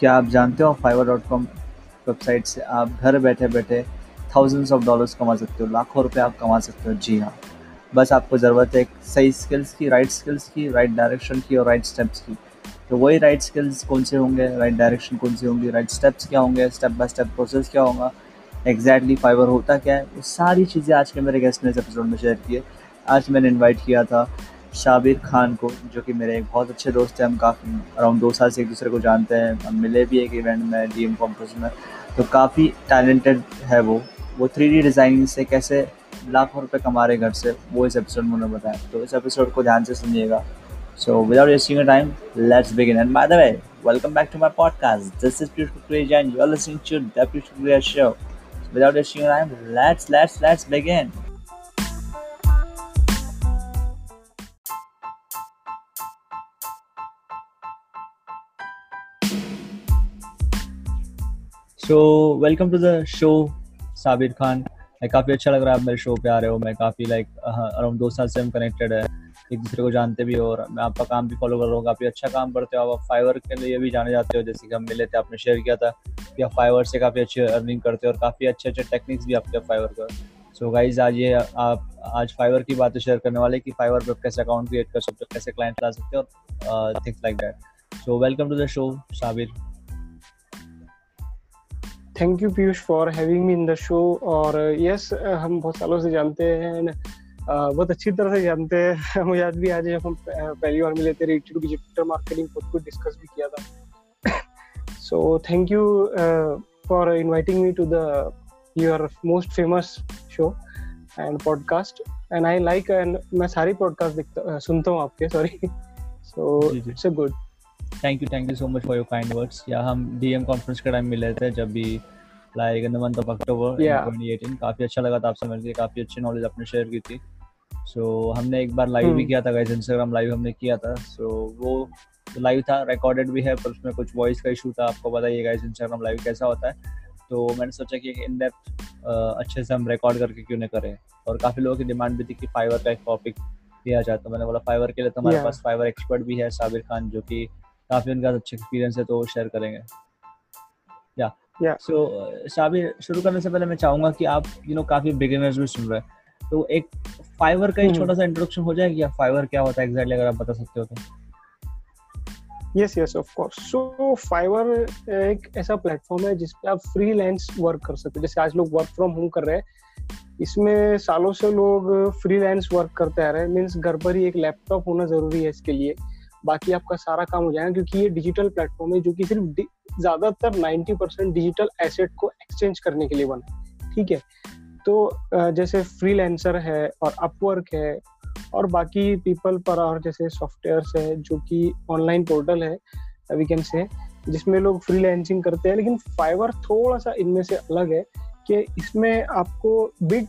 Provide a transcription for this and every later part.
क्या आप जानते हो फाइवर डॉट कॉम वेबसाइट से आप घर बैठे बैठे थाउजेंड्स ऑफ़ डॉलर्स कमा सकते हो, लाखों रुपए आप कमा सकते हो? जी हाँ। बस आपको ज़रूरत है एक सही स्किल्स की राइट स्किल्स की राइट डायरेक्शन की और राइट स्टेप्स की। तो वही राइट स्किल्स कौन से होंगे राइट डायरेक्शन कौन सी होंगी राइट स्टेप्स क्या होंगे स्टेप बाय स्टेप प्रोसेस क्या होगा एग्जैक्टली फाइवर होता क्या है, वो सारी चीज़ें आज के मेरे गेस्ट ने इस एपिसोड में शेयर किए आज मैंने इनवाइट किया था शाबिर खान को, जो कि मेरे एक बहुत अच्छे दोस्त हैं, हम काफ़ी अराउंड दो साल से एक दूसरे को जानते हैं। हम मिले भी एक इवेंट में डी एम कॉम्प्रेस में। तो काफ़ी टैलेंटेड है वो। वो थ्री डी डिज़ाइनिंग से कैसे लाखों रुपए कमा रहे घर से, वो इस एपिसोड में उन्होंने बताया। तो इस एपिसोड को ध्यान से सुनिएगा। So without wasting time let's begin and by the way welcome back to my podcast. This is Piyush Kukreja and you're listening to the Piyush Kukreja show. So, without wasting time, let's let's let's begin. So welcome to the show Sabir Khan काफ़ी अच्छा लग रहा है आप मेरे show पे आ रहे हो। मैं काफ़ी लाइक अराउंड दो साल से हम कनेक्टेड है। एक दूसरे को जानते भी हो और मैं आपका काम भी फॉलो कर रहा हूँ। काफ़ी अच्छा काम करते हो आप। फाइवर के लिए भी जाने जाते हो, जैसे कि हम मिले थे, आपने शेयर किया था कि आप फाइवर से काफ़ी अच्छी अर्निंग करते हो और काफ़ी अच्छे अच्छे टेक्निक्स भी आपके फाइवर का सो गाइज़ आज ये आप, आज फाइवर की बातें शेयर करने वाले कि फाइवर पर कैसे अकाउंट क्रिएट कर सकते हो, कैसे क्लाइंट ला सकते हो things like that so welcome to the show Sabir thank you Piyush for having me in the show और यस uh, हम बहुत सालों से जानते हैं uh, बहुत अच्छी तरह से जानते हैं। मुझे आज भी आज जब हम पहली बार मिले थे रेटी टू डिजिटल मार्केटिंग खुद कुछ डिस्कस भी किया था। So thank you for inviting me to the your most famous show and podcast and I like and मैं सारी पॉडकास्ट देखता सुनता हूँ आपके sorry so it's a good thank you thank you so much for your kind words या हम DM conference के time मिले थे जब भी like in the month of October 2018 काफ़ी अच्छा लगा था आपसे मिलकर काफ़ी अच्छी नॉलेज आपने शेयर की थी। सो so, हमने एक बार लाइव भी hmm. किया था गाइस इंस्टाग्राम लाइव हमने किया था। सो so, वो लाइव था रिकॉर्डेड भी है पर उसमें कुछ वॉइस का इशू था आपको बताइए गाइस इंस्टाग्राम लाइव कैसा होता है। तो मैंने सोचा कि इन डेप्थ अच्छे से हम रिकॉर्ड करके क्यों नहीं करें। और काफ़ी लोगों की डिमांड भी थी कि फाइवर का एक टॉपिक दिया जाए। तो मैंने बोला फाइवर के लिए तो हमारे yeah. पास फाइवर एक्सपर्ट भी है साबिर खान जो कि काफ़ी उनका अच्छा एक्सपीरियंस है तो शेयर करेंगे। या सो साबिर शुरू करने से पहले मैं चाहूँगा कि आप यू नो काफ़ी बिगिनर्स भी सुन रहे हैं। तो एक फाइवर का हम्म। छोटा सा इंट्रोडक्शन हो जाएगा या फाइवर क्या होता है एग्जैक्टली अगर आप बता सकते हो तो? Yes yes of course so Fiverr एक ऐसा प्लेटफॉर्म है जिस पे आप फ्रीलांस वर्क कर सकते हो। जैसे आज लोग वर्क फ्रॉम होम कर रहे हैं। इसमें सालों से लोग फ्रीलांस वर्क करते आ रहे हैं। मीन्स घर पर ही एक लैपटॉप होना ज़रूरी है इसके लिए। बाकी आपका सारा काम हो जाएगा, क्योंकि ये डिजिटल प्लेटफॉर्म है जो कि सिर्फ़ ज़्यादातर 90 परसेंट डिजिटल एसेट को एक्सचेंज करने के लिए बना ठीक है? तो जैसे फ्रीलांसर है और अपवर्क है और बाकी पीपल पर और जैसे सॉफ्टवेयर है जो कि ऑनलाइन पोर्टल है वी कैन से जिसमें लोग फ्रीलांसिंग करते हैं, लेकिन फाइवर थोड़ा सा इनमें से अलग है कि इसमें आपको बिट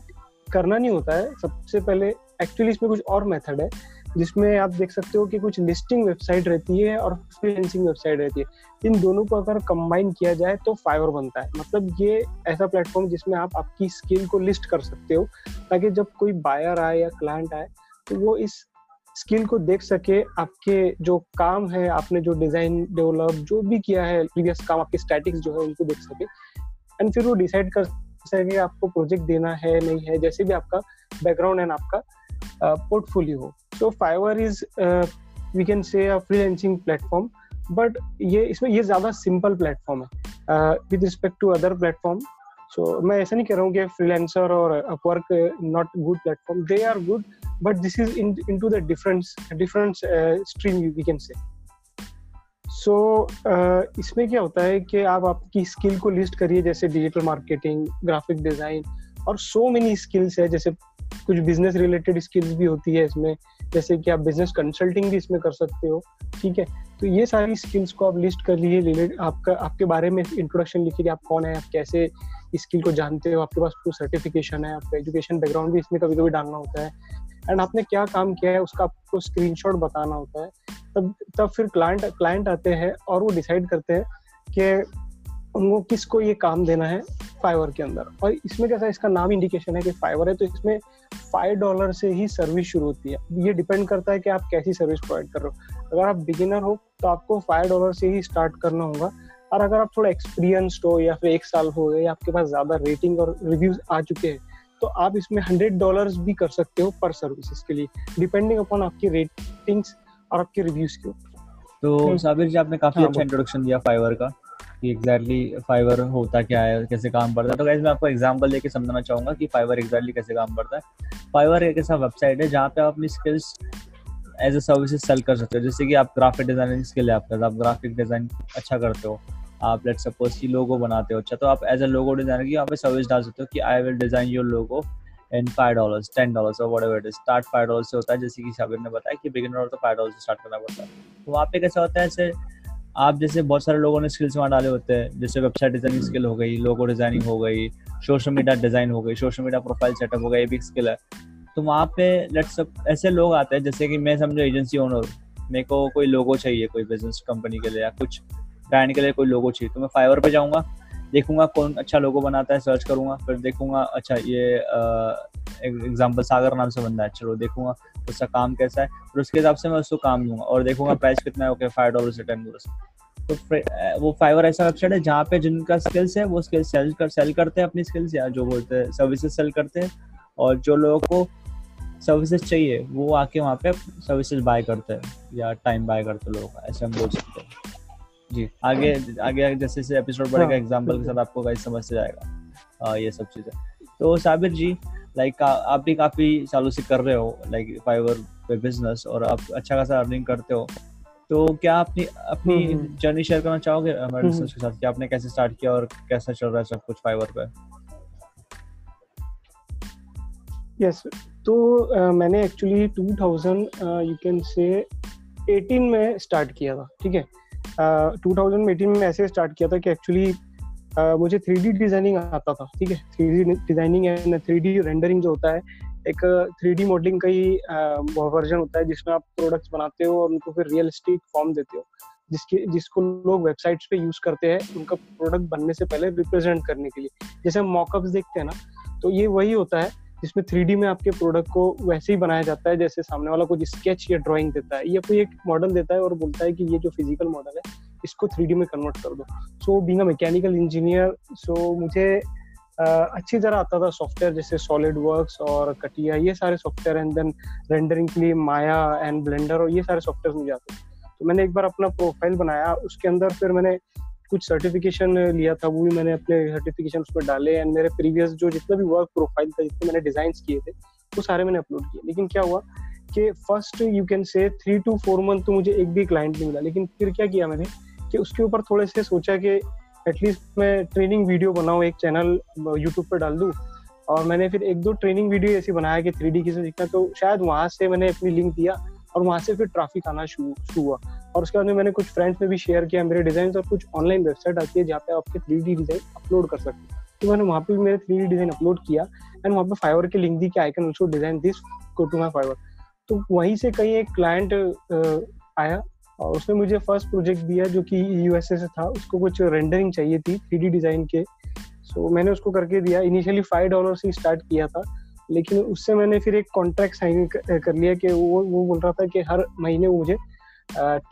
करना नहीं होता है। सबसे पहले एक्चुअली इसमें कुछ और मेथड है। जिसमें आप देख सकते हो कि कुछ लिस्टिंग वेबसाइट रहती है और फ्रीलांसिंग वेबसाइट रहती है। इन दोनों को अगर कंबाइन किया जाए तो फाइवर बनता है। मतलब ये ऐसा प्लेटफॉर्म जिसमें आप आपकी स्किल को लिस्ट कर सकते हो, ताकि जब कोई बायर आए या क्लाइंट आए तो वो इस स्किल को देख सके आपके जो काम है, आपने जो डिज़ाइन डेवलप जो भी किया है प्रीवियस काम, आपके स्टैटिक्स जो है, उनको देख सके। एंड फिर वो डिसाइड कर सके आपको प्रोजेक्ट देना है, नहीं है, जैसे भी आपका बैकग्राउंड एंड आपका portfolio so fiverr Fiverr is we can say freelancing platform but ये इसमें ये ज़्यादा सिंपल प्लेटफॉर्म है। With respect to other platform so मैं ऐसा नहीं कह रहा हूँ कि फ्रीलांसर और Upwork not good platform they are good but this is in to the difference different stream we can say so इसमें क्या होता है कि आप आपकी स्किल को लिस्ट करिए, जैसे डिजिटल मार्केटिंग ग्राफिक डिज़ाइन और सो मेनी स्किल्स है, जैसे कुछ बिज़नेस रिलेटेड स्किल्स भी होती है इसमें। जैसे कि आप बिज़नेस कंसल्टिंग भी इसमें कर सकते हो, ठीक है? तो ये सारी स्किल्स को आप लिस्ट कर लीजिए आपका, आपके बारे में इंट्रोडक्शन लिखिए आप कौन है, आप कैसे स्किल को जानते हो, आपके पास कोई सर्टिफिकेशन है, आपका एजुकेशन बैकग्राउंड भी इसमें कभी कभी डालना होता है एंड आपने क्या काम किया है उसका आपको स्क्रीनशॉट बताना होता है, तब तब फिर क्लाइंट क्लाइंट आते हैं और वो डिसाइड करते हैं कि उनको किसको ये काम देना है फाइवर के अंदर? और इसमें कैसा इसका नाम इंडिकेशन है कि फाइवर है तो इसमें फाइव डॉलर से ही सर्विस शुरू होती है। ये डिपेंड करता है कि आप कैसी सर्विस प्रोवाइड कर रहे हो। अगर आप बिगिनर हो तो आपको फाइव डॉलर से ही स्टार्ट करना होगा। और अगर आप थोड़ा एक्सपीरियंसड हो या फिर एक साल हो गए या आपके पास ज़्यादा रेटिंग और रिव्यूज़ आ चुके हैं तो आप इसमें हंड्रेड डॉलर भी कर सकते हो पर सर्विसेज़ के लिए डिपेंडिंग अपॉन आपकी रेटिंग्स और आपके रिव्यूज़ के ऊपर। तो हम्म। साबिर जी आपने काफ़ी हाँ, अच्छा इंट्रोडक्शन दिया फाइवर का। कि एग्जैक्टली exactly फाइवर होता क्या है, कैसे काम करता है। तो गाइस मैं आपको एग्ज़ाम्पल देके समझाना चाहूँगा कि फाइवर एग्जैक्टली exactly कैसे काम करता है। फाइवर एक ऐसा वेबसाइट है जहाँ पे आप अपनी skills as a services sell कर सकते हो। जैसे कि आप ग्राफिक डिज़ाइनिंग स्किल है आपका आप ग्राफिक डिज़ाइन अच्छा करते हो, आप लेट सपोज़ की लोगो बनाते हो अच्छा तो आप एज ए लोगो डिज़ाइनर की यहाँ पे सर्विस डाल सकते हो कि I will design your logo in five dollars ten dollars और whatever start five dollar से होता है, जैसे कि साबिर ने बताया कि बिगिनर तो फाइव डॉलर से स्टार्ट करना पड़ता है। तो वहाँ पे कैसा होता है, ऐसे आप जैसे बहुत सारे लोगों ने स्किल्स वहाँ डाले होते हैं, जैसे वेबसाइट डिज़ाइनिंग स्किल हो गई लोगो डिज़ाइनिंग हो गई सोशल मीडिया डिज़ाइन हो गई सोशल मीडिया प्रोफ़ाइल सेटअप हो गया, ये भी स्किल है। तो वहाँ पे लेट्स ऐसे लोग आते हैं, जैसे कि मैं समझो एजेंसी ओनर मेरे को कोई लोगो चाहिए कोई बिज़नेस कंपनी के लिए या कुछ ब्रांड के लिए कोई लोगो चाहिए तो मैं फाइवर पे जाऊँगा, देखूँगा कौन अच्छा लोगो बनाता है सर्च करूँगा, फिर देखूँगा अच्छा ये एग्जांपल सागर नाम से बंदा है चलो देखूँगा उसका काम कैसा है फिर उसके हिसाब से मैं उसको काम दूँगा और देखूँगा प्राइस कितना है ओके फाइव डॉलर से टेन डॉलर तो वो फाइवर ऐसा वेबसाइट है जहाँ पे जिनका स्किल्स है वो स्किल सेल कर सेल करते हैं अपनी स्किल्स या जो बोलते हैं सर्विसेज़ सेल करते हैं और जो लोगों को सर्विसेज़ चाहिए वो आके वहाँ पे सर्विसेज़ बाय करते हैं या टाइम बाय करते हैं लोगों का ऐसे हम बोल सकते हैं। जी आगे आगे जैसे जैसे एपिसोड बढ़ेगा एग्ज़ाम्पल के साथ आपको गाइस समझ से जाएगा आ, ये सब चीज़ें। तो साबिर जी लाइक आप भी काफ़ी सालों से कर रहे हो लाइक फाइवर पे बिज़नेस और आप अच्छा खासा अर्निंग करते हो। तो क्या अपनी अपनी हम्म, हम्म। जर्नी शेयर करना चाहोगे हमारे हम्म, के साथ? कि आपने कैसे स्टार्ट किया और कैसा चल रहा है सब कुछ फाइवर पे? यस तो अ, मैंने एक्चुअली 2000 यू कैन से 18 में स्टार्ट किया था ठीक है? अ, 2018 में ऐसे स्टार्ट किया था कि एक्चुअली मुझे थ्री डी डिज़ाइनिंग आता था, ठीक है? 3D designing and 3D rendering जो होता है, एक थ्री डी मॉडलिंग का ही वर्जन होता है जिसमें आप प्रोडक्ट्स बनाते हो और उनको फिर रियलिस्टिक फॉर्म देते हो। जिसके, जिसको लोग वेबसाइट्स पे यूज़ करते हैं, उनका प्रोडक्ट बनने से पहले रिप्रेजेंट करने के लिए। जैसे हम मॉकअप्स देखते हैं ना तो ये वही होता है जिसमें थ्री में आपके प्रोडक्ट को वैसे ही बनाया जाता है, जैसे सामने वाला कुछ स्केच या ड्राइंग देता है, या कोई एक मॉडल देता है और बोलता है कि ये जो फ़िज़िकल मॉडल है इसको थ्री में कन्वर्ट कर दो। So being a mechanical engineer so मुझे अ, अच्छी तरह आता था सॉफ्टवेयर जैसे सॉलिड वर्क्स और कटिया ये सारे सॉफ्टवेयर एंड देन रेंडरिंग के लिए माया एंड ब्लेंडर और ये सारे सॉफ्टवेयर मुझे आते तो मैंने एक बार अपना प्रोफ़ाइल बनाया उसके अंदर फिर मैंने कुछ सर्टिफिकेशन लिया था वो भी मैंने अपने सर्टिफिकेशन उसमें डाले एंड मेरे प्रीवियस जो जितना भी वर्क प्रोफ़ाइल था जितने मैंने डिज़ाइन किए थे वो सारे मैंने अपलोड किए। लेकिन क्या हुआ कि first you can say three two four month तो मुझे एक भी क्लाइंट नहीं मिला लेकिन फिर क्या किया मैंने? कि उसके ऊपर थोड़े से सोचा कि एटलीस्ट मैं ट्रेनिंग वीडियो बनाऊँ, एक चैनल यूट्यूब पर डाल दूँ। और मैंने फिर एक दो ट्रेनिंग वीडियो ऐसी बनाया कि थ्री डी कैसे सीखना तो शायद वहाँ से मैंने अपनी लिंक दिया और वहाँ से फिर ट्रैफ़िक आना शुरू हुआ। और उसके बाद में मैंने कुछ फ्रेंड्स में भी शेयर किया, मेरे डिज़ाइन और कुछ ऑनलाइन वेबसाइट आती है जहाँ पे आपके थ्री डी डिज़ाइन अपलोड कर सकते हैं। तो मैंने वहाँ पे भी मेरे थ्री डी डिज़ाइन अपलोड किया एंड वहाँ पे फाइवर की लिंक दी कि I can also design this go to my Fiverr तो वहीं से कहीं एक क्लाइंट आया और उसने मुझे फ़र्स्ट प्रोजेक्ट दिया जो कि यूएसए से था। उसको कुछ रेंडरिंग चाहिए थी थ्री डिज़ाइन के। सो so, मैंने उसको करके दिया। इनिशियली फाइव डॉलर से स्टार्ट किया था। लेकिन उससे मैंने फिर एक कॉन्ट्रैक्ट साइन कर लिया कि वो वो बोल रहा था कि हर महीने वो मुझे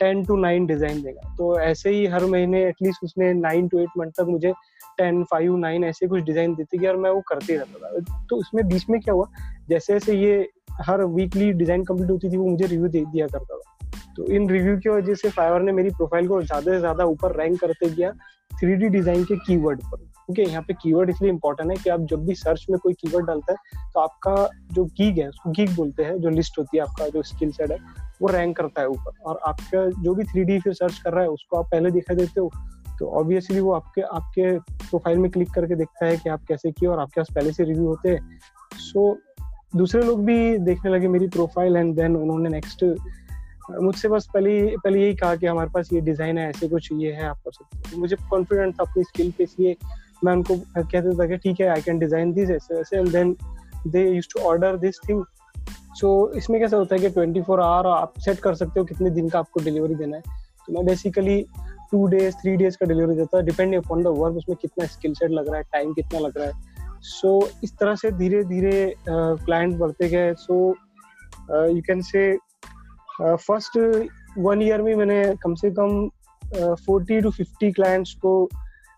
टेन टू नाइन डिज़ाइन देगा। तो ऐसे ही हर महीने एटलीस्ट उसने नाइन टू एट मंथ तक मुझे टेन फाइव नाइन ऐसे कुछ डिज़ाइन देती गया और मैं वो करते रहता था। तो उसमें बीच में क्या हुआ? जैसे जैसे ये हर वीकली डिज़ाइन कंप्लीट होती थी वो मुझे रिव्यू दे दिया करता था। तो इन रिव्यू की वजह से फाइवर ने मेरी प्रोफ़ाइल को ज़्यादा से ज़्यादा ऊपर रैंक करते गया थ्री डी डिज़ाइन के कीवर्ड पर। ओके यहाँ पे कीवर्ड इसलिए इंपॉर्टेंट है कि आप जब भी सर्च में कोई कीवर्ड डालता है तो आपका जो गीग है उसको गीग बोलते हैं जो लिस्ट होती है आपका जो स्किल सेट है वो रैंक करता है ऊपर। और आपका जो भी थ्री डी फिर सर्च कर रहा है उसको आप पहले दिखा देते हो तो ऑब्वियसली वो आपके आपके प्रोफ़ाइल में क्लिक करके देखता है कि आप कैसे किए और आपके पास पहले से रिव्यू होते हैं। सो so, दूसरे लोग भी देखने लगे मेरी प्रोफ़ाइल एंड देन उन्होंने नेक्स्ट मुझसे बस पहले पहले यही कहा कि हमारे पास ये डिज़ाइन है ऐसे कुछ ये है आप कर सकते हो। मुझे कॉन्फिडेंट था अपनी स्किल पे इसलिए मैं उनको कहते था कि ठीक है आई कैन डिज़ाइन दिस ऐसे वैसे। And then they use to order this thing so इसमें कैसा होता है कि ट्वेंटी फोर आवर आप सेट कर सकते हो कितने दिन का आपको डिलीवरी देना है। तो मैं basically two days three days का डिलीवरी देता है डिपेंडिंग अपॉन द वर्क उसमें कितना स्किल सेट लग रहा है टाइम कितना लग रहा है। सो so, इस तरह से धीरे धीरे क्लाइंट बढ़ते गए। So you can say first one year में मैंने कम से कम फोर्टी टू फिफ्टी क्लाइंट्स को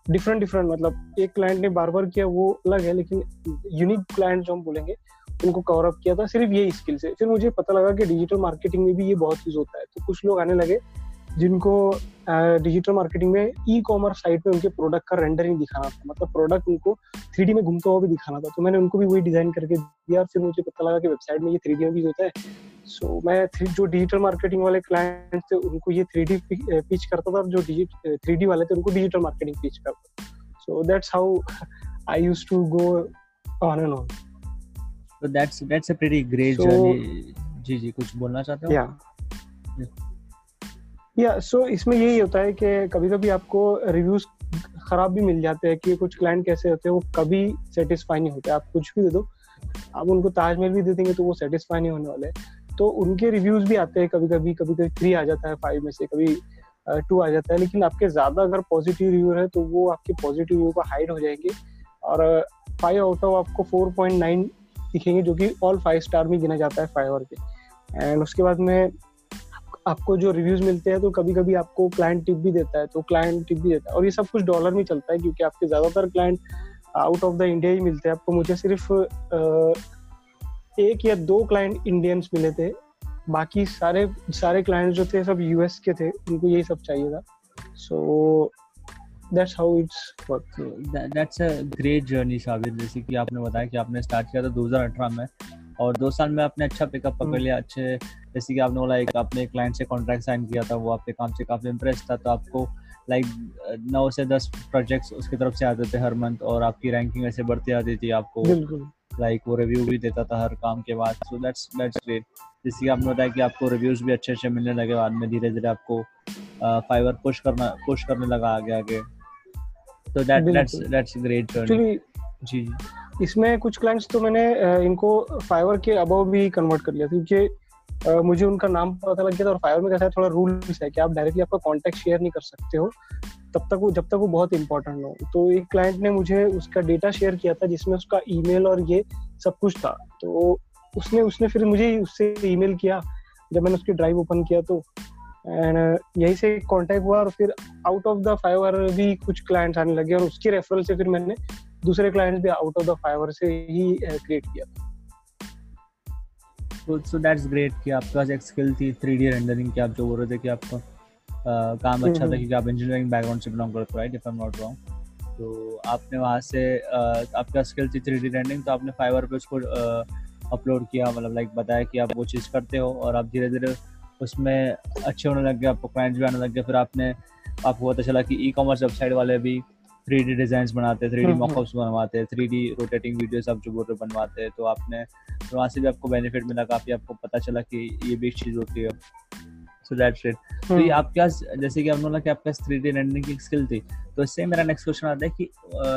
डिफरेंट डिफरेंट मतलब एक क्लाइंट ने बार बार किया, वो अलग है, लेकिन यूनिक क्लाइंट जो हम बोलेंगे, उनको कवर अप किया था सिर्फ़ ये स्किल से। फिर मुझे पता लगा कि डिजिटल मार्केटिंग में भी ये बहुत यूज़ होता है। तो कुछ लोग आने लगे, जिनको डिजिटल मार्केटिंग में ई कॉमर्स साइट पे उनके प्रोडक्ट का रेंडरिंग दिखाना था। मतलब प्रोडक्ट उनको थ्री में घूमता हुआ भी दिखाना था। तो मैंने उनको भी वही डिज़ाइन करके दिया फिर मुझे पता लगा कि वेबसाइट में ये थ्री में भी होता है। सो so, मैं जो डिजिटल मार्केटिंग वाले क्लाइंट थे उनको ये थ्री डी पिच करता था और जो थ्री डी वाले थे उनको डिजिटल मार्केटिंग पिच करता so that's how I use to go on and on so that's that's a pretty great so, journey. जी जी कुछ बोलना चाहते हो? या या सो इसमें यही होता है कि कभी कभी आपको रिव्यूज़ खराब भी मिल जाते हैं कि कुछ क्लाइंट कैसे होते हैं वो कभी सेटिस्फाई नहीं होते। आप कुछ भी दे दो आप उनको ताजमहल भी दे देंगे तो वो सेटिस्फाई नहीं होने वाले। तो उनके रिव्यूज़ भी आते हैं कभी कभी कभी कभी थ्री आ जाता है फाइव में से कभी टू आ जाता है, लेकिन आपके ज़्यादा अगर पॉजिटिव रिव्यू है तो वो आपके पॉजिटिव रिव्यू का हाइड हो जाएँगे। और फाइव आउट ऑफ़ आपको फोर पॉइंट नाइन दिखेंगे, जो कि ऑल फाइव स्टार में गिना जाता है फाइवर के एंड उसके बाद में आपको जो रिव्यूज़ मिलते हैं तो कभी कभी आपको क्लाइंट टिप भी देता है तो क्लाइंट टिप भी देता है। और ये सब कुछ डॉलर में चलता है, क्योंकि आपके ज़्यादातर client out of the India ही मिलते हैं। आपको मुझे सिर्फ़ एक या दो क्लाइंट इंडियंस मिले थे। बाकी सारे सारे क्लाइंट जो थे सब यूएस के थे। उनको यही सब चाहिए था। So that's how it's work that's a great journey Sabir जैसे कि आपने बताया कि आपने स्टार्ट किया था 2018 में। और दो साल में आपने अच्छा पिकअप पकड़ हम्म। लिया अच्छे जैसे कि आपने बोला एक आपने क्लाइंट से कॉन्ट्रैक्ट साइन किया था वो आपके काम से काफ़ी इम्प्रेस था तो आपको लाइक नौ से दस प्रोजेक्ट्स उसकी तरफ़ से आते थे हर मंथ और आपकी रैंकिंग ऐसे बढ़ती आती थी आपको लाइक वो रिव्यू भी देता था हर काम के बाद। सो दैट्स दैट्स ग्रेट जैसे कि आपने बताया कि आपको रिव्यूज़ भी अच्छे अच्छे मिलने लगे बाद में धीरे धीरे आपको फाइवर पुश करना पुश करने लगा आगे आगे। तो that that's that's great journey जी इसमें कुछ क्लाइंट्स तो मैंने इनको फाइवर के अबव भी कन्वर्ट कर लिया क्योंकि मुझे उनका नाम पता लग गया था और फाइवर में कैसा है थोड़ा रूल है कि आप डायरेक्टली आपका कॉन्टेक्ट शेयर नहीं कर सकते हो। तब तक वो, जब तक वो बहुत इंपॉर्टेंट हो। तो एक क्लाइंट ने मुझे उसका डेटा शेयर किया था, जिसमें उसका ईमेल और ये सब कुछ था। तो उसने उसने फिर मुझे उससे ईमेल किया, जब मैंने उसकी ड्राइव ओपन किया तो। एंड यही से कांटेक्ट हुआ और फिर आउट ऑफ़ द फाइवर भी कुछ क्लाइंट्स आने लगे और उसके रेफरल से फिर मैंने दूसरे क्लाइंट्स भी आउट ऑफ़ द फाइवर से ही क्रिएट किया सो दैट्स ग्रेट कि आपके पास एक स्किल थी 3D रेंडरिंग की आप जो बोल रहे थे कि आपका काम अच्छा था हम्म, क्योंकि आप इंजीनियरिंग बैकग्राउंड से बिलोंग करते हो right if I am not wrong तो आपने वहाँ से आपका स्किल थी 3D रेंडरिंग तो आपने फाइवर पे उसको अपलोड किया मतलब लाइक बताया कि आप वो चीज़ करते हो और आप धीरे धीरे उसमें अच्छे होने लग गए आपको क्लाइंट्स भी आने लग गए। फिर आपने आपको पता चला कि ई कॉमर्स वेबसाइट वाले भी थ्री डी डिज़ाइन बनाते हैं थ्री डी मॉकअप्स बनवाते हैं थ्री डी रोटेटिंग वीडियोस आप जो बोल रहे बनवाते। हैं तो आपने तो वहाँ से भी आपको बेनिफिट मिला काफ़ी आपको पता चला कि ये भी एक चीज़ होती है। सो दैट शिट तो ये हम्म। आपके पास जैसे कि आपने बोला कि आपके पास थ्री डी रेंडरिंग की स्किल थी तो इससे मेरा नेक्स्ट क्वेश्चन आता है कि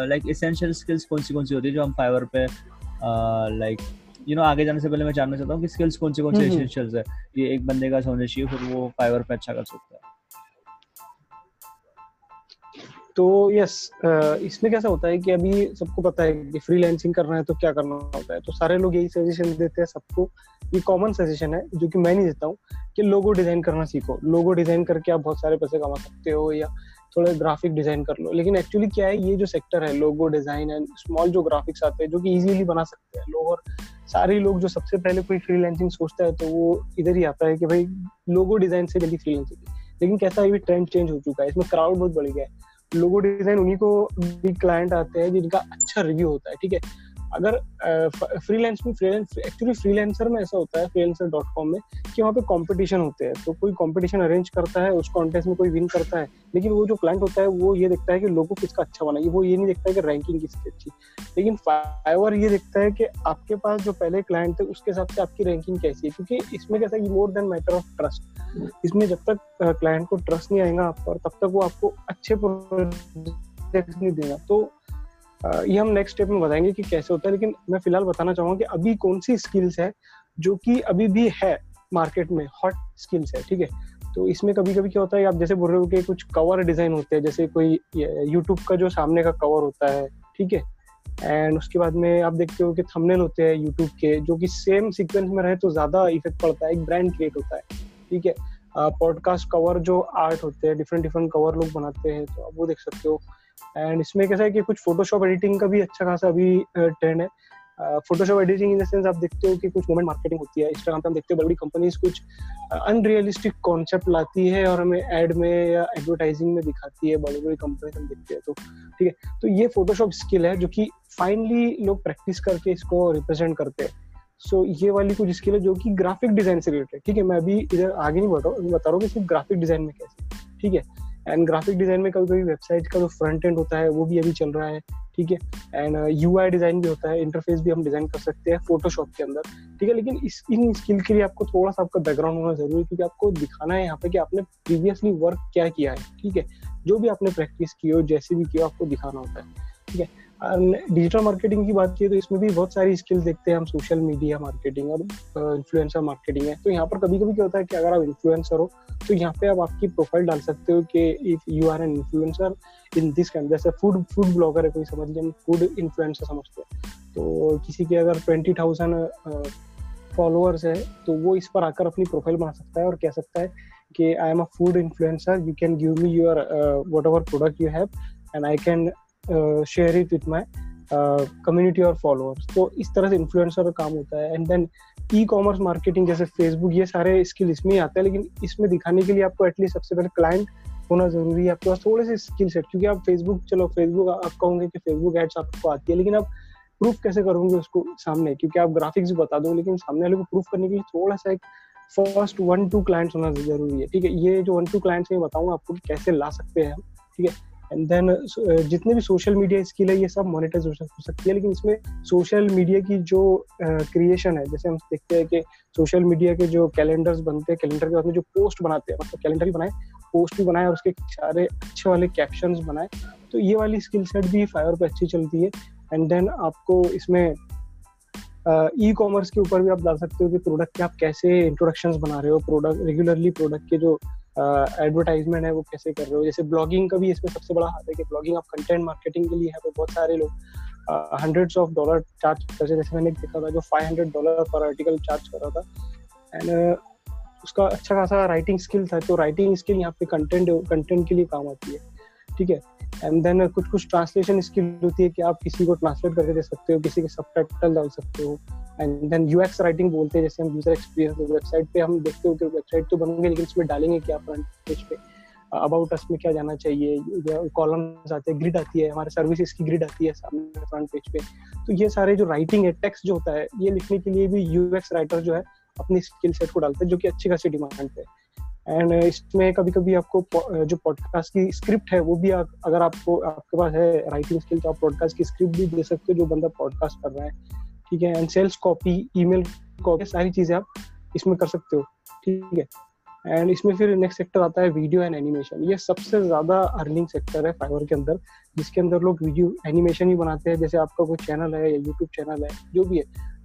लाइक इसेंशियल स्किल्स कौन सी कौन सी होती है जो हम फाइवर पे लाइक यू नो आगे जाने से पहले मैं जानना चाहता हूँ कि स्किल्स कौन से कौन से एसेंशियल्स है। ये एक बंदे का होने चाहिए फिर वो फाइवर पे अच्छा कर सकता है। तो यस इसमें कैसा होता है कि अभी सबको पता है कि फ्रीलांसिंग करना है तो क्या करना होता है? तो सारे लोग यही सजेशन देते हैं सबको। ये कॉमन सजेशन है, जो कि मैं नहीं देता हूँ कि लोगो डिज़ाइन करना सीखो। लोगो डिज़ाइन करके आप बहुत सारे पैसे कमा सकते हो या थोड़ा ग्राफिक डिज़ाइन कर लो। लेकिन एक्चुअली क्या है, ये जो सेक्टर है लोगो डिज़ाइन एंड स्मॉल जो ग्राफिक्स आते हैं, जो कि इजीली बना सकते हैं लोग। और सारे लोग जो सबसे पहले कोई फ्रीलांसिंग सोचता है तो वो इधर ही आता है कि भाई लोगो डिज़ाइन से जल्दी फ्रीलांसिंग लेकिन कैसा है ये ट्रेंड चेंज हो चुका है, इसमें क्राउड बहुत बढ़ गया है। लोगो डिज़ाइन उन्हीं को भी क्लाइंट आते हैं जिनका अच्छा रिव्यू होता है, ठीक है? अगर फ्रीलांस में फ्रीलांस एक्चुअली फ्रीलांसर में ऐसा होता है फ्रीलांसर डॉट कॉम में, कि वहाँ पे कंपटीशन होते हैं। तो कोई कंपटीशन अरेंज करता है, उस कॉन्टेस्ट में कोई विन करता है, लेकिन वो जो क्लाइंट होता है, वो ये देखता है कि लोगों किसका अच्छा बना। वो ये नहीं देखता है कि रैंकिंग किसकी अच्छी। लेकिन फाइवर ये देखता है कि आपके पास जो पहले क्लाइंट थे, उसके हिसाब से आपकी रैंकिंग कैसी है। क्योंकि इसमें कैसा है more than matter of trust इसमें जब तक क्लाइंट को ट्रस्ट नहीं आएगा आप पर, तब तक वो आपको अच्छे प्रोजेक्ट नहीं देगा। तो ये हम नेक्स्ट स्टेप में बताएँगे कि कैसे होता है, लेकिन मैं फ़िलहाल बताना चाहूँगा कि अभी कौन सी स्किल्स है जो कि अभी भी है मार्केट में हॉट स्किल्स है, ठीक है? तो इसमें कभी कभी क्या होता है आप जैसे बोल रहे हो कि कुछ कवर डिज़ाइन होते हैं, जैसे कोई यूट्यूब का जो सामने का कवर होता है, ठीक है? एंड उसके बाद में आप देखते हो कि थंबनेल होते हैं यूट्यूब के, जो कि सेम सीक्वेंस में रहे तो ज़्यादा इफ़ेक्ट पड़ता है, एक ब्रांड क्रिएट होता है, ठीक है? पॉडकास्ट कवर जो आर्ट होते हैं डिफरेंट डिफरेंट कवर लोग बनाते हैं तो आप वो देख सकते हो। एंड इसमें कैसा है कि कुछ फोटोशॉप एडिटिंग का भी अच्छा खासा अभी ट्रेंड है। Photoshop editing in the sense आप देखते हो कि कुछ मोमेंट मार्केटिंग होती है। इंस्टाग्राम पे हम देखते हो बड़ी बड़ी कंपनीज़ कुछ अनरियलिस्टिक कॉन्सेप्ट लाती है और हमें एड में या एडवर्टाइजिंग में दिखाती है। बड़ी बड़ी कंपनी हम देखते हैं तो ठीक है। तो ये फोटोशॉप स्किल है जो कि फाइनली लोग प्रैक्टिस करके इसको रिप्रेजेंट करते हैं। सो so, ये वाली कुछ स्किल है जो कि ग्राफिक डिज़ाइन से रिलेटेड ठीक है मैं अभी इधर आगे नहीं बढ़ रहा हूँ बता रहा हूँ कि सिर्फ़ ग्राफिक डिज़ाइन में कैसे। ठीक है एंड ग्राफिक डिज़ाइन में कभी कभी वेबसाइट का जो फ्रंट एंड होता है, वो भी अभी चल रहा है, ठीक है? एंड यू आई डिज़ाइन भी होता है इंटरफेस भी हम डिज़ाइन कर सकते हैं फोटोशॉप के अंदर, ठीक है? लेकिन इस, इन स्किल के लिए आपको थोड़ा सा आपका बैकग्राउंड होना ज़रूरी है, क्योंकि आपको दिखाना है यहाँ पे कि आपने प्रीवियसली वर्क क्या किया है, ठीक है? जो भी आपने प्रैक्टिस की हो, जैसे भी किया आपको दिखाना होता है, ठीक है? डिजिटल मार्केटिंग की बात की तो इसमें भी बहुत सारी स्किल्स देखते हैं हम सोशल मीडिया मार्केटिंग और इन्फ्लुएंसर मार्केटिंग है। तो यहाँ पर कभी कभी क्या होता है कि अगर आप इन्फ्लुएंसर हो तो यहाँ पे आप आपकी प्रोफ़ाइल डाल सकते हो कि if you are an influencer in this kind जैसे फ़ूड फ़ूड ब्लॉगर है, कोई समझ लीजिए फ़ूड इन्फ्लुएंसर समझते हैं। तो किसी के अगर ट्वेंटी थाउज़ेंड फॉलोअर्स है तो वो इस पर आकर अपनी प्रोफ़ाइल बना सकता है और कह सकता है कि I am a food influencer you can give me your whatever product you have and I can share it with my community और फॉलोअर्स तो इस तरह से इन्फ्लुएंसर का काम होता है। And then e commerce marketing जैसे फेसबुक ये सारे स्किल इसमें ही आते हैं। लेकिन इसमें दिखाने के लिए आपको एटलीस्ट सबसे पहले क्लाइंट होना ज़रूरी है। आपके पास थोड़े से स्किल सेट क्योंकि आप फेसबुक चलो फेसबुक आप कहोगे कि फेसबुक एड्स आपको आती है, लेकिन आप प्रूफ कैसे करोगे उसको सामने? क्योंकि आप ग्राफिक्स बता दो लेकिन सामने वाले को प्रूफ करने के लिए थोड़ा सा एक फ़र्स्ट वन टू क्लाइंट्स होना ज़रूरी है। ठीक है, ये जो वन टू क्लाइंट्स मैं बताऊँगा आपको कैसे ला सकते हैं ठीक है एंड देन uh, जितने भी सोशल मीडिया स्किल है ये सब मोनिटाइज हो सकती है लेकिन इसमें सोशल मीडिया की जो क्रिएशन uh, है जैसे हम देखते हैं कि सोशल मीडिया के जो कैलेंडर्स बनते हैं कैलेंडर के बाद में जो पोस्ट बनाते हैं मतलब कैलेंडर ही बनाए पोस्ट भी बनाए और उसके सारे अच्छे वाले कैप्शन बनाए तो ये वाली स्किल सेट भी फायर पे अच्छी चलती है। एंड देन आपको इसमें ई uh, कॉमर्स के ऊपर भी आप डाल सकते हो कि प्रोडक्ट के आप कैसे इंट्रोडक्शन बना रहे हो प्रोडक्ट रेगुलरली प्रोडक्ट के जो एडवर्टाइजमेंट है, वो कैसे कर रहे हो? जैसे ब्लॉगिंग का भी इसमें सबसे बड़ा हाथ है कि ब्लॉगिंग आप कंटेंट मार्केटिंग के लिए है बहुत सारे लोग हंड्रेड्स ऑफ़ डॉलर चार्ज करते जैसे मैंने देखा था जो फाइव हंड्रेड डॉलर पर आर्टिकल चार्ज कर रहा था एंड उसका अच्छा खासा राइटिंग स्किल था तो राइटिंग स्किल यहाँ पे कंटेंट कंटेंट के लिए काम आती है, ठीक है? एंड देन कुछ कुछ ट्रांसलेशन स्किल होती है कि आप किसी को ट्रांसलेट करके दे सकते हो, किसी के सब डाल सकते हो एंड देन यूएक्स राइटिंग बोलते हैं जैसे हम यूज़र एक्सपीरियंस वेबसाइट पे हम देखते हो कि वेबसाइट तो बन गई लेकिन इसमें डालेंगे क्या फ्रंट पेज पे? अबाउट अस में क्या जाना चाहिए? कॉलम्स आते हैं ग्रिड आती है हमारे सर्विसेज़ की ग्रिड आती है सामने फ्रंट पेज पे। तो ये सारे जो राइटिंग है टेक्स्ट जो होता है ये लिखने के लिए भी यूएक्स राइटर जो है अपनी स्किल सेट को डालते हैं जो कि अच्छी खासी डिमांड पे एंड इसमें कभी कभी आपको जो पॉडकास्ट की स्क्रिप्ट है वो भी आ, अगर आपको आपके पास है राइटिंग स्किल तो आप पॉडकास्ट की स्क्रिप्ट भी दे सकते हो जो बंदा पॉडकास्ट कर रहा है। ठीक है? And sales copy email copy सारी चीज़ें आप इसमें कर सकते हो, ठीक है? एंड इसमें फिर नेक्स्ट सेक्टर आता है वीडियो एंड एनिमेशन ये सबसे ज़्यादा अर्निंग सेक्टर है फाइवर के अंदर, जिसके अंदर लोग वीडियो एनिमेशन ही बनाते हैं। जैसे आपका कोई चैनल है या यूट्यूब चैनल है, जो भी है।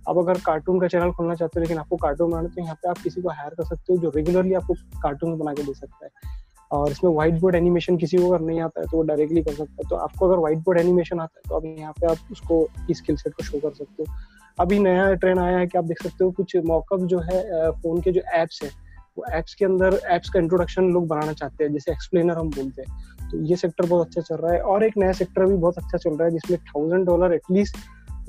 आप अगर कार्टून का चैनल खोलना चाहते हो, लेकिन आपको कार्टून बनाना तो यहाँ पे आप किसी को हायर कर सकते हो, जो रेगुलरली आपको कार्टून बना के दे सकता है। और इसमें व्हाइट बोर्ड एनिमेशन किसी को अगर नहीं आता है तो वो डायरेक्टली कर सकता है। तो आपको अगर व्हाइट बोर्ड एनिमेशन आता है तो आप यहाँ पे आप उसको स्किल सेट को शो कर सकते हो। अभी नया ट्रेंड आया है कि आप देख सकते हो, कुछ मॉकअप जो है फ़ोन के जो एप्स है, वो एप्स के अंदर एप्स का इंट्रोडक्शन लोग बनाना चाहते हैं, जैसे एक्सप्लेनर हम बोलते हैं। तो ये सेक्टर बहुत अच्छा चल रहा है और एक नया सेक्टर भी बहुत अच्छा चल रहा है, जिसमें थाउज़ेंड डॉलर एटलीस्ट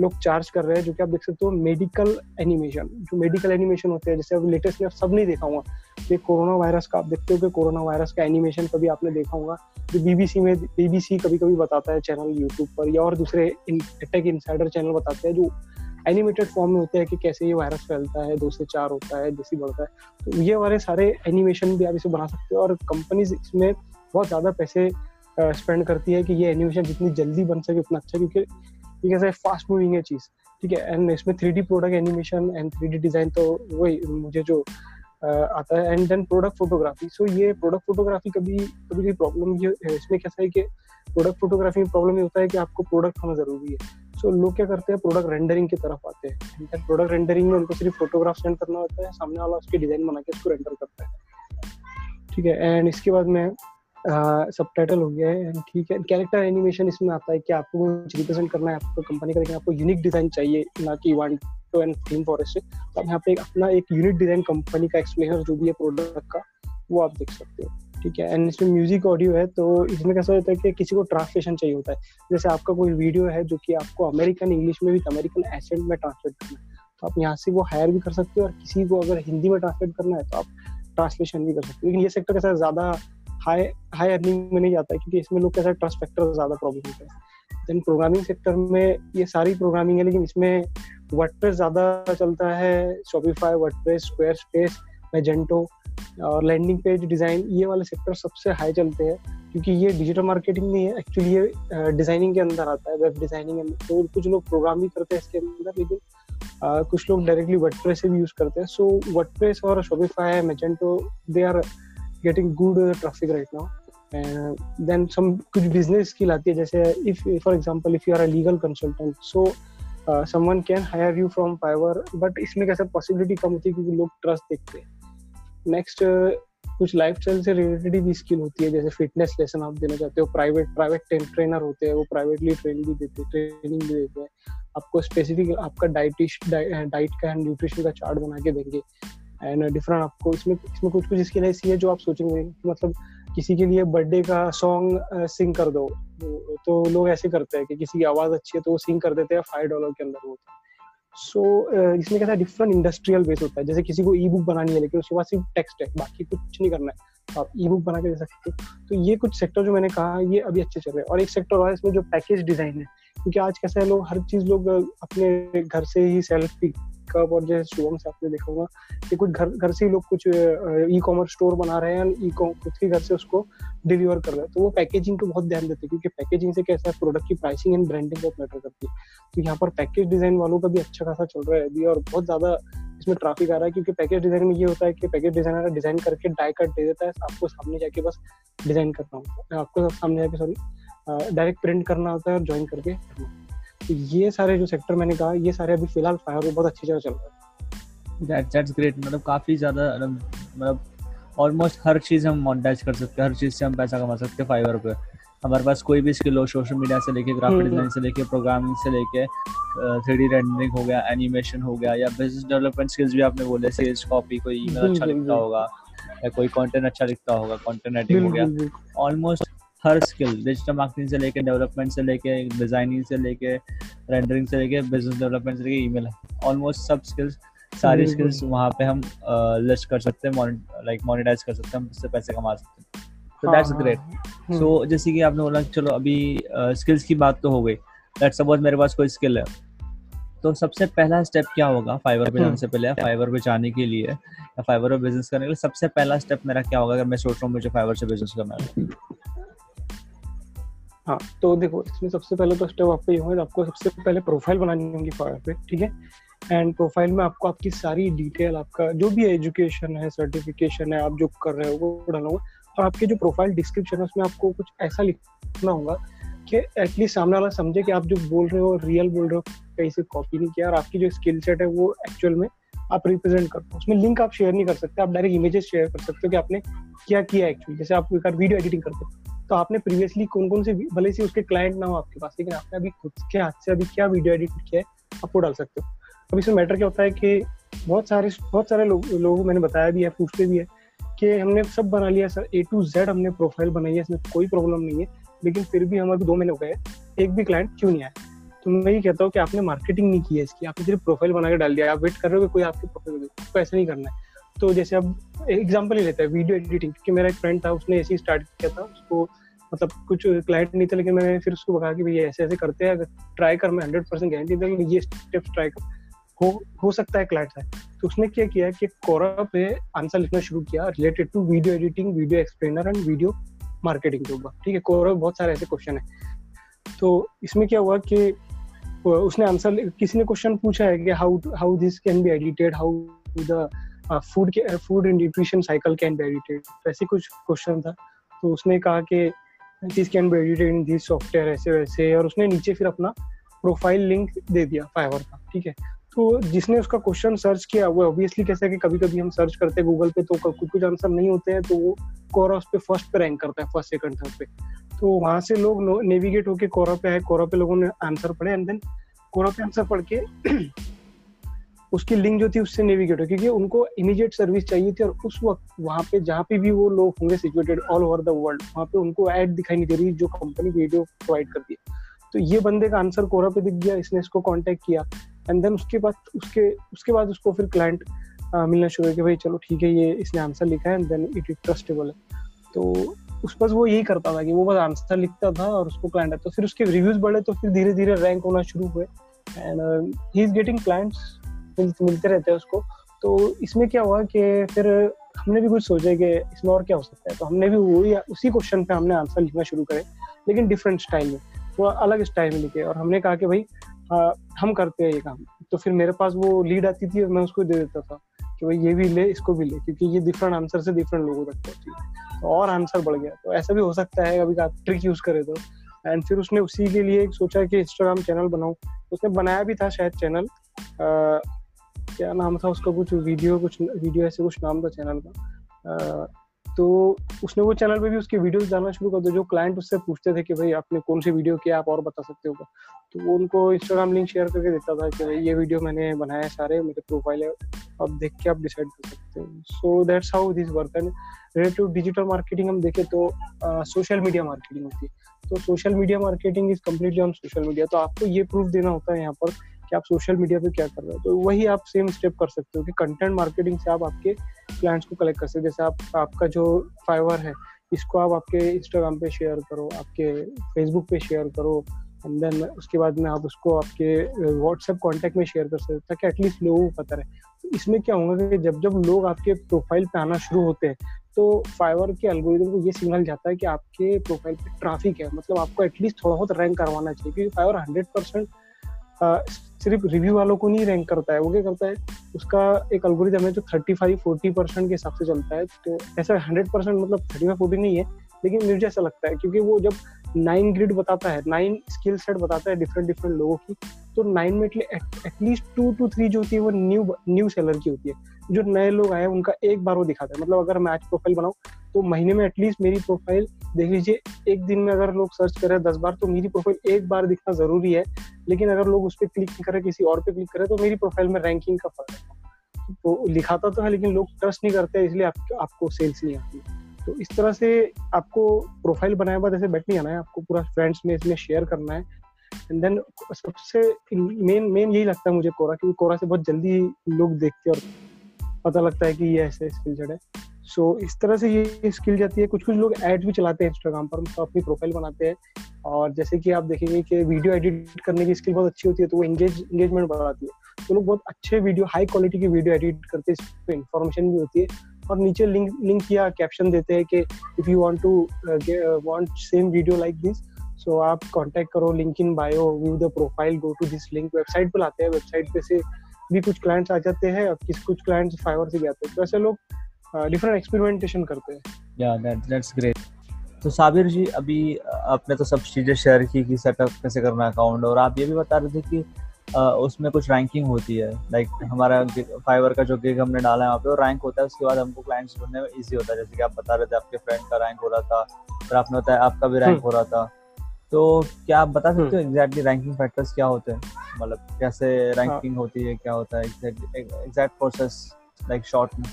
लोग चार्ज कर रहे हैं, जो कि आप देख सकते हो मेडिकल एनिमेशन जो मेडिकल एनिमेशन होते हैं, जैसे अभी लेटेस्ट में आप सब नहीं देखा हुआ कि कोरोना वायरस का, आप देखते हो कि कोरोना वायरस का एनिमेशन कभी आपने देखा होगा? जो बीबीसी में बीबीसी कभी कभी बताता है चैनल यूट्यूब पर, या और दूसरे टेक इनसाइडर चैनल बताते हैं, जो एनिमेटेड फॉर्म में होते हैं कि कैसे ये वायरस फैलता है, दो से चार होता है जैसे बढ़ता है। तो ये वाले सारे एनिमेशन भी आप इसे बना सकते हो, और कंपनीज़ इसमें बहुत ज़्यादा पैसे स्पेंड करती है कि ये एनिमेशन जितनी जल्दी बन सके उतना अच्छा क्योंकि ये कैसा फास्ट मूविंग है चीज़। ठीक है एंड इसमें three D product animation and three D design तो वही मुझे जो आता है। And then product photography so ये प्रोडक्ट फोटोग्राफी कभी कभी कभी प्रॉब्लम इसमें कैसा है कि प्रोडक्ट फोटोग्राफी में प्रॉब्लम ये होता है कि आपको प्रोडक्ट होना ज़रूरी है। सो so, लोग क्या करते हैं प्रोडक्ट रेंडरिंग की तरफ़ आते हैं। एंड प्रोडक्ट रेंडरिंग में उनको सिर्फ़ फोटोग्राफ सेंड करना होता है। सामने वाला उसकी डिज़ाइन बना के उसको रेंडर करता है। ठीक है एंड इसके बाद में सब टाइटल हो गया है ठीक है कैरेक्टर एनिमेशन इसमें आता है कि आपको कुछ रिप्रेजेंट करना है, आपको कंपनी का लेकिन आपको यूनिक डिज़ाइन चाहिए, ना कि one two and ThemeForest से। तो आप यहाँ पे अपना एक यूनिक डिज़ाइन कंपनी का एक्सप्लेनर जो भी है प्रोडक्ट का, वो आप देख सकते हो। ठीक है एंड इसमें म्यूज़िक ऑडियो है तो इसमें कैसा होता है कि किसी को ट्रांसलेशन चाहिए होता है। जैसे आपका कोई वीडियो है जो कि आपको अमेरिकन इंग्लिश में भी अमेरिकन एसेंट में ट्रांसलेट करना है तो आप यहाँ से वो हायर भी कर सकते हो और किसी को अगर हिंदी में ट्रांसलेट करना है तो आप ट्रांसलेशन भी कर सकते हो। लेकिन ये सेक्टर कैसा ज़्यादा हाई हाई अर्निंग में नहीं जाता है, क्योंकि इसमें लोग कैसा ट्रस्ट फैक्टर ज़्यादा प्रॉब्लम होता है। देन प्रोग्रामिंग सेक्टर में ये सारी प्रोग्रामिंग है, लेकिन इसमें वर्डप्रेस ज़्यादा चलता है Shopify WordPress Squarespace Magento और लैंडिंग पेज डिज़ाइन ये वाले सेक्टर सबसे हाई चलते हैं, क्योंकि ये डिजिटल मार्केटिंग नहीं है एक्चुअली ये डिज़ाइनिंग के अंदर आता है वेब डिज़ाइनिंग तो कुछ लोग प्रोग्राम भी करते हैं इसके अंदर, लेकिन कुछ लोग डायरेक्टली वर्डप्रेस से भी यूज़ करते हैं। सो वर्डप्रेस और Shopify Magento they are getting good traffic right now then some कुछ बिज़नेस स्किल आती है जैसे if for example if you are a legal consultant so someone can hire you from Fiverr but इसमें कैसा possibility कम होती है क्योंकि लोग ट्रस्ट देखते हैं। नेक्स्ट uh, कुछ लाइफ स्टाइल से रिलेटेड भी स्किल होती है जैसे फिटनेस लेसन आप देना चाहते हो प्राइवेट प्राइवेट ट्रेनर होते हैं वो प्राइवेटली ट्रेनिंग भी देते हैं ट्रेनिंग भी देते हैं। आपको स्पेसिफिक आपका डाइटिश डाइट का न्यूट्रिशन का चार्ट बना के देंगे। एंड डिफरेंट आपको इसमें इसमें कुछ कुछ स्किल ऐसी है जो आप सोचेंगे मतलब किसी के लिए बर्थडे का सॉन्ग सिंग कर दो। तो लोग ऐसे करते हैं कि किसी की आवाज़ अच्छी है तो वो सिंग कर देते हैं फाइव डॉलर के अंदर वो सो so, इसमें कैसा डिफरेंट इंडस्ट्रियल बेस होता है। जैसे किसी को ई बुक बनानी है लेकिन उसके पास सिर्फ़ टेक्स्ट है बाकी कुछ नहीं करना है। तो आप ई बुक बना के दे सकते हो। तो ये कुछ सेक्टर जो मैंने कहा ये अभी अच्छे चल रहे हैं। और एक सेक्टर और इसमें जो पैकेज डिज़ाइन है। क्योंकि आज कैसे लोग, हर चीज़ लोग अपने घर से ही सेल्फ पिकअप और जैसे शुभम से आपने देखा होगा कि कुछ घर घर से ही लोग कुछ ई कॉमर्स स्टोर बना रहे हैं ई खुद के घर से उसको डिलीवर कर रहे हैं। तो वो पैकेजिंग को बहुत ध्यान देते हैं क्योंकि पैकेजिंग से कैसा है प्रोडक्ट की प्राइसिंग एंड ब्रांडिंग बहुत मैटर करती है। तो यहाँ पर पैकेज डिज़ाइन वालों का भी अच्छा खासा चल रहा है अभी और बहुत ज़्यादा इसमें ट्रैफ़िक आ रहा है क्योंकि पैकेज डिज़ाइन में ये होता है कि पैकेज डिज़ाइनर डिज़ाइन करके डाई कट दे देता है, आपको सामने जाके बस डिज़ाइन करना होता है। आपको सामने जाके सॉरी डायरेक्ट प्रिंट करना होता है और ज्वाइन करके। तो ये सारे जो सेक्टर मैंने कहा ये सारे अभी फ़िलहाल फायर बहुत अच्छी जगह चल रहा है। दैट दैट्स ग्रेट मतलब काफ़ी ज़्यादा मतलब ऑलमोस्ट हर चीज़ हम मोनेटाइज कर सकते हैं हर चीज़ से हम पैसा कमा सकते हैं फाइवर पे। हमारे पास कोई भी स्किल हो सोशल मीडिया से लेके ग्राफिक डिज़ाइन से लेके प्रोग्रामिंग से लेके थ्री डी रेंडरिंग हो गया एनिमेशन हो गया या बिज़नेस डेवलपमेंट स्किल्स भी आपने बोले सेल्स कॉपी कोई ईमेल अच्छा लिखता होगा या कोई कंटेंट अच्छा लिखता होगा कंटेंट राइटिंग हो गया। ऑलमोस्ट हर स्किल डिजिटल मार्केटिंग से लेके डेवलपमेंट से लेके डिज़ाइनिंग से लेके रेंडरिंग से लेके बिज़नेस डेवलपमेंट से लेके ईमेल ऑलमोस्ट सब स्किल्स सारी स्किल्स वहाँ पे हम लिस्ट कर सकते हैं लाइक मोनेटाइज कर सकते हैं हम उससे पैसे कमा सकते हैं। तो दैट्स ग्रेट सो जैसे कि आपने बोला चलो अभी स्किल्स की बात तो हो गई। दैट सपोज़ मेरे पास कोई स्किल है। तो सबसे पहला स्टेप क्या होगा? फाइवर पे जाने से पहले फाइवर पे जाने के लिए या फाइवर पे बिज़नेस करने के लिए सबसे पहला स्टेप मेरा क्या होगा? अगर मैं सोच रहा हूँ मुझे फाइवर से बिज़नेस करना है। हाँ तो देखो, इसमें सबसे पहले तो स्टेप आपको ये होगा आपको सबसे पहले प्रोफ़ाइल बनानी होगी फायर पे, ठीक है? एंड प्रोफ़ाइल में आपको आपकी सारी डिटेल आपका जो भी एजुकेशन है सर्टिफिकेशन है, आप जो कर रहे हो, वो डालना होगा। और आपके जो प्रोफ़ाइल डिस्क्रिप्शन है, उसमें आपको कुछ ऐसा लिखना होगा कि एटलीस्ट सामने वाला समझे कि आप जो बोल रहे हो रियल बोल रहे हो, कहीं से कॉपी नहीं किया। और आपकी जो स्किल सेट है, वो एक्चुअल में आप रिप्रेजेंट करते हो उसमें लिंक आप शेयर नहीं कर सकते, आप डायरेक्ट इमेजेस शेयर कर सकते हो कि आपने क्या किया एक्चुअली जैसे आप एक वीडियो एडिटिंग करते हो। तो आपने प्रीवियसली कौन कौन से भले से उसके क्लाइंट ना हो आपके पास, लेकिन आपने अभी खुद के हाथ से अभी क्या वीडियो एडिट किया है, आप वो डाल सकते हो। अब इसमें मैटर क्या होता है कि बहुत सारे बहुत सारे लोग, लोगों मैंने बताया भी है, पूछते भी है कि हमने सब बना लिया सर ए टू जेड हमने प्रोफ़ाइल बनाई है, इसमें कोई प्रॉब्लम नहीं है, लेकिन फिर भी हमारे दो महीने हो गए एक भी क्लाइंट क्यों नहीं आया? तो मैं ये कहता हूँ कि आपने मार्केटिंग नहीं की है इसकी, आपने सिर्फ़ प्रोफ़ाइल बना के डाल दिया, आप वेट कर रहे हो कोई आपके प्रोफ़ाइल ऐसा नहीं करना है। तो जैसे अब एग्ज़ाम्पल ही लेता है वीडियो एडिटिंग क्योंकि मेरा एक फ्रेंड था, उसने ऐसे ही स्टार्ट किया था, उसको मतलब कुछ क्लाइंट नहीं था, लेकिन मैंने फिर उसको कहा कि भैया ऐसे ऐसे करते हैं, अगर ट्राई कर, मैं हंड्रेड परसेंट गारंटी दूँगा ये स्टेप्स ट्राई कर। हो हो सकता है क्लाइंट है तो उसने क्या किया कि कोरा पे आंसर लिखना शुरू किया related to video editing video explainer and video marketing के ऊपर। ठीक है कोरा बहुत सारे ऐसे क्वेश्चन है। तो इसमें क्या हुआ कि उसने आंसर किसी ने क्वेश्चन पूछा है कि how how this can be edited how the food के food and nutrition cycle can be edited ऐसे कुछ क्वेश्चन था। तो उसने कहा कि this can be edited in this software ऐसे वैसे। और उसने नीचे फिर अपना प्रोफ़ाइल लिंक दे दिया फाइवर का, ठीक है? तो जिसने उसका क्वेश्चन सर्च किया, वो ऑब्वियसली कैसे कि कभी कभी हम सर्च करते हैं गूगल पे तो कुछ कुछ आंसर नहीं होते हैं तो वो कोरा उस पर फ़र्स्ट पे रैंक करता है फ़र्स्ट सेकंड थर्ड पे। तो वहाँ से लोग नेविगेट होके कोरा पे आए कोरा पे लोगों ने आंसर पढ़े एंड देन कोरा पे आंसर पढ़ के उसकी लिंक जो थी उससे नेविगेट हो क्योंकि उनको इमीडिएट सर्विस चाहिए थी और उस वक्त वहाँ पे जहाँ पे भी वो लोग होंगे situated all over the world वहाँ पे उनको एड दिखाई नहीं दे रही जो कंपनी वीडियो प्रोवाइड करती है। तो ये बंदे का आंसर कोरा पे दिख गया, इसने इसको कांटेक्ट किया एंड देन उसके बाद, उसके उसके बाद उसको फिर क्लाइंट मिलना शुरू हुआ कि भाई चलो ठीक है, ये इसने आंसर लिखा है and then it is trustable है। तो उस पर वो यही करता था कि वो बस आंसर लिखता था और उसको क्लाइंट आता तो फिर उसके रिव्यूज़ बढ़े तो फिर धीरे धीरे रैंक होना शुरू हुए। And he is getting clients मिलते रहते हैं उसको। तो इसमें क्या हुआ कि फिर हमने भी कुछ सोचा कि इसमें और क्या हो सकता है। तो हमने भी वही उसी क्वेश्चन पे हमने आंसर लिखना शुरू करे लेकिन डिफरेंट स्टाइल में थोड़ा अलग स्टाइल में लिखे। और हमने कहा कि भाई आ, हम करते हैं ये काम। तो फिर मेरे पास वो लीड आती थी और मैं उसको दे देता था कि भाई ये भी ले इसको भी ले क्योंकि ये डिफरेंट आंसर से डिफरेंट लोगों तक पहुँची तो और आंसर बढ़ गया। तो ऐसा भी हो सकता है अभी आप ट्रिक यूज़ करे तो। एंड फिर उसने उसी के लिए सोचा कि इंस्टाग्राम चैनल बनाऊँ। उसने बनाया भी था शायद चैनल क्या नाम था उसका, कुछ वीडियो कुछ वीडियो ऐसे, कुछ नाम था चैनल का। तो उसने वो चैनल पे भी उसके वीडियोस डालना शुरू कर दिया जो क्लाइंट उससे पूछते थे कि भाई, आपने कौन सी वीडियो किया, आप और बता सकते हो तो वो उनको इंस्टाग्राम लिंक शेयर करके देता था कि भाई, ये वीडियो मैंने बनाया है सारे, मेरे प्रोफ़ाइल है, अब देख के आप डिसाइड कर सकते हो। So that's how this work and relative digital marketing हम देखें तो सोशल मीडिया मार्केटिंग होती है। तो social media marketing is completely on social media तो आपको ये प्रूफ देना होता है यहाँ पर कि आप सोशल मीडिया पे क्या कर रहे हो? तो वही आप सेम स्टेप कर सकते हो कि कंटेंट मार्केटिंग से आप आपके क्लाइंट्स को कलेक्ट कर सकते हो। जैसे आप, आपका जो फाइवर है, इसको आप आपके इंस्टाग्राम पे शेयर करो, आपके फेसबुक पे शेयर करो एंड देन उसके बाद में आप उसको आपके व्हाट्सएप कॉन्टैक्ट में शेयर कर सकते हो, ताकि एटलीस्ट लोगों को पता रहे। तो इसमें क्या होगा कि जब जब लोग आपके प्रोफ़ाइल पे आना शुरू होते हैं तो फाइवर के एल्गोरिदम को ये सिग्नल जाता है कि आपके प्रोफ़ाइल पे ट्रैफ़िक है। मतलब आपको एटलीस्ट थोड़ा बहुत रैंक करवाना चाहिए, क्योंकि फाइवर हंड्रेड परसेंट सिर्फ़ रिव्यू वालों को नहीं रैंक करता है, वो क्या करता है, उसका एक अल्गोरिदम है जो थर्टी फाइव फोर्टी परसेंट के हिसाब से चलता है तो ऐसा हंड्रेड परसेंट मतलब थर्टी फाइव फोर्टी नहीं है, लेकिन मुझे ऐसा लगता है, क्योंकि वो जब नाइन ग्रिड बताता है नाइन स्किल सेट बताता है डिफरेंट डिफरेंट लोगों की तो नाइन में एटलीस्ट टू टू थ्री जो होती है वो न्यू न्यू सेलर की होती है। जो नए लोग आए उनका एक बार वो दिखाता है। मतलब अगर मैं आज प्रोफ़ाइल बनाऊँ तो महीने में एटलीस्ट मेरी प्रोफ़ाइल देख लीजिए एक दिन में अगर लोग सर्च करें दस बार तो मेरी प्रोफ़ाइल एक बार दिखना ज़रूरी है। लेकिन अगर लोग उस पर क्लिक करें किसी और पे क्लिक करें तो मेरी प्रोफ़ाइल में रैंकिंग का फ़र्क है। तो लिखाता तो है लेकिन लोग ट्रस्ट नहीं करते इसलिए आप, आपको सेल्स नहीं आती। तो इस तरह से आपको प्रोफ़ाइल बनाए बाद ऐसे बैठ नहीं आना है आपको पूरा फ्रेंड्स में इसमें शेयर करना है। एंड देन सबसे मेन मेन यही लगता है मुझे कोरा क्योंकि कोरा से बहुत जल्दी लोग देखते और पता लगता है कि ये ऐसे स्किल है। सो so, इस तरह से ये स्किल जाती है। कुछ कुछ लोग एड भी चलाते हैं इंस्टाग्राम पर मतलब अपनी प्रोफ़ाइल बनाते हैं। और जैसे कि आप देखेंगे कि वीडियो एडिट करने की स्किल बहुत अच्छी होती है तो वो एंगेज एंगेजमेंट बढ़ाती है। तो लोग बहुत अच्छे वीडियो हाई क्वालिटी की वीडियो एडिट करते हैं। इस पर इंफॉर्मेशन भी होती है। और नीचे लिंक लिंक या कैप्शन देते हैं कि if you want to want same video like this so आप कांटेक्ट करो link in bio view the profile go to this link website पर लाते हैं वेबसाइट पे से भी कुछ क्लाइंट्स आ जाते हैं और किस कुछ क्लाइंट्स फाइवर से आते हैं। तो ऐसे लोग डिफरेंट एक्सपेरिमेंटेशन करते हैं। या दैट दैट्स ग्रेट तो साबिर जी अभी आपने तो सब चीज़ें शेयर की कि सेटअप कैसे करना अकाउंट और आप ये भी बता रहे थे कि उसमें कुछ रैंकिंग होती है। लाइक हमारा फाइवर का जो गिग हमने डाला है वहाँ पे वो रैंक होता है उसके बाद हमको क्लाइंट्स ढूँढने में इजी होता है। जैसे कि आप बता रहे थे आपके फ्रेंड का रैंक हो रहा था फिर आपने बताया आपका भी रैंक हम्म। हो रहा था। तो क्या आप बता सकते हो एग्जैक्टली रैंकिंग फैक्टर्स क्या होते हैं? मतलब कैसे रैंकिंग हाँ. होती है क्या होता है? एग्जैक्ट प्रोसेस लाइक शॉर्ट में।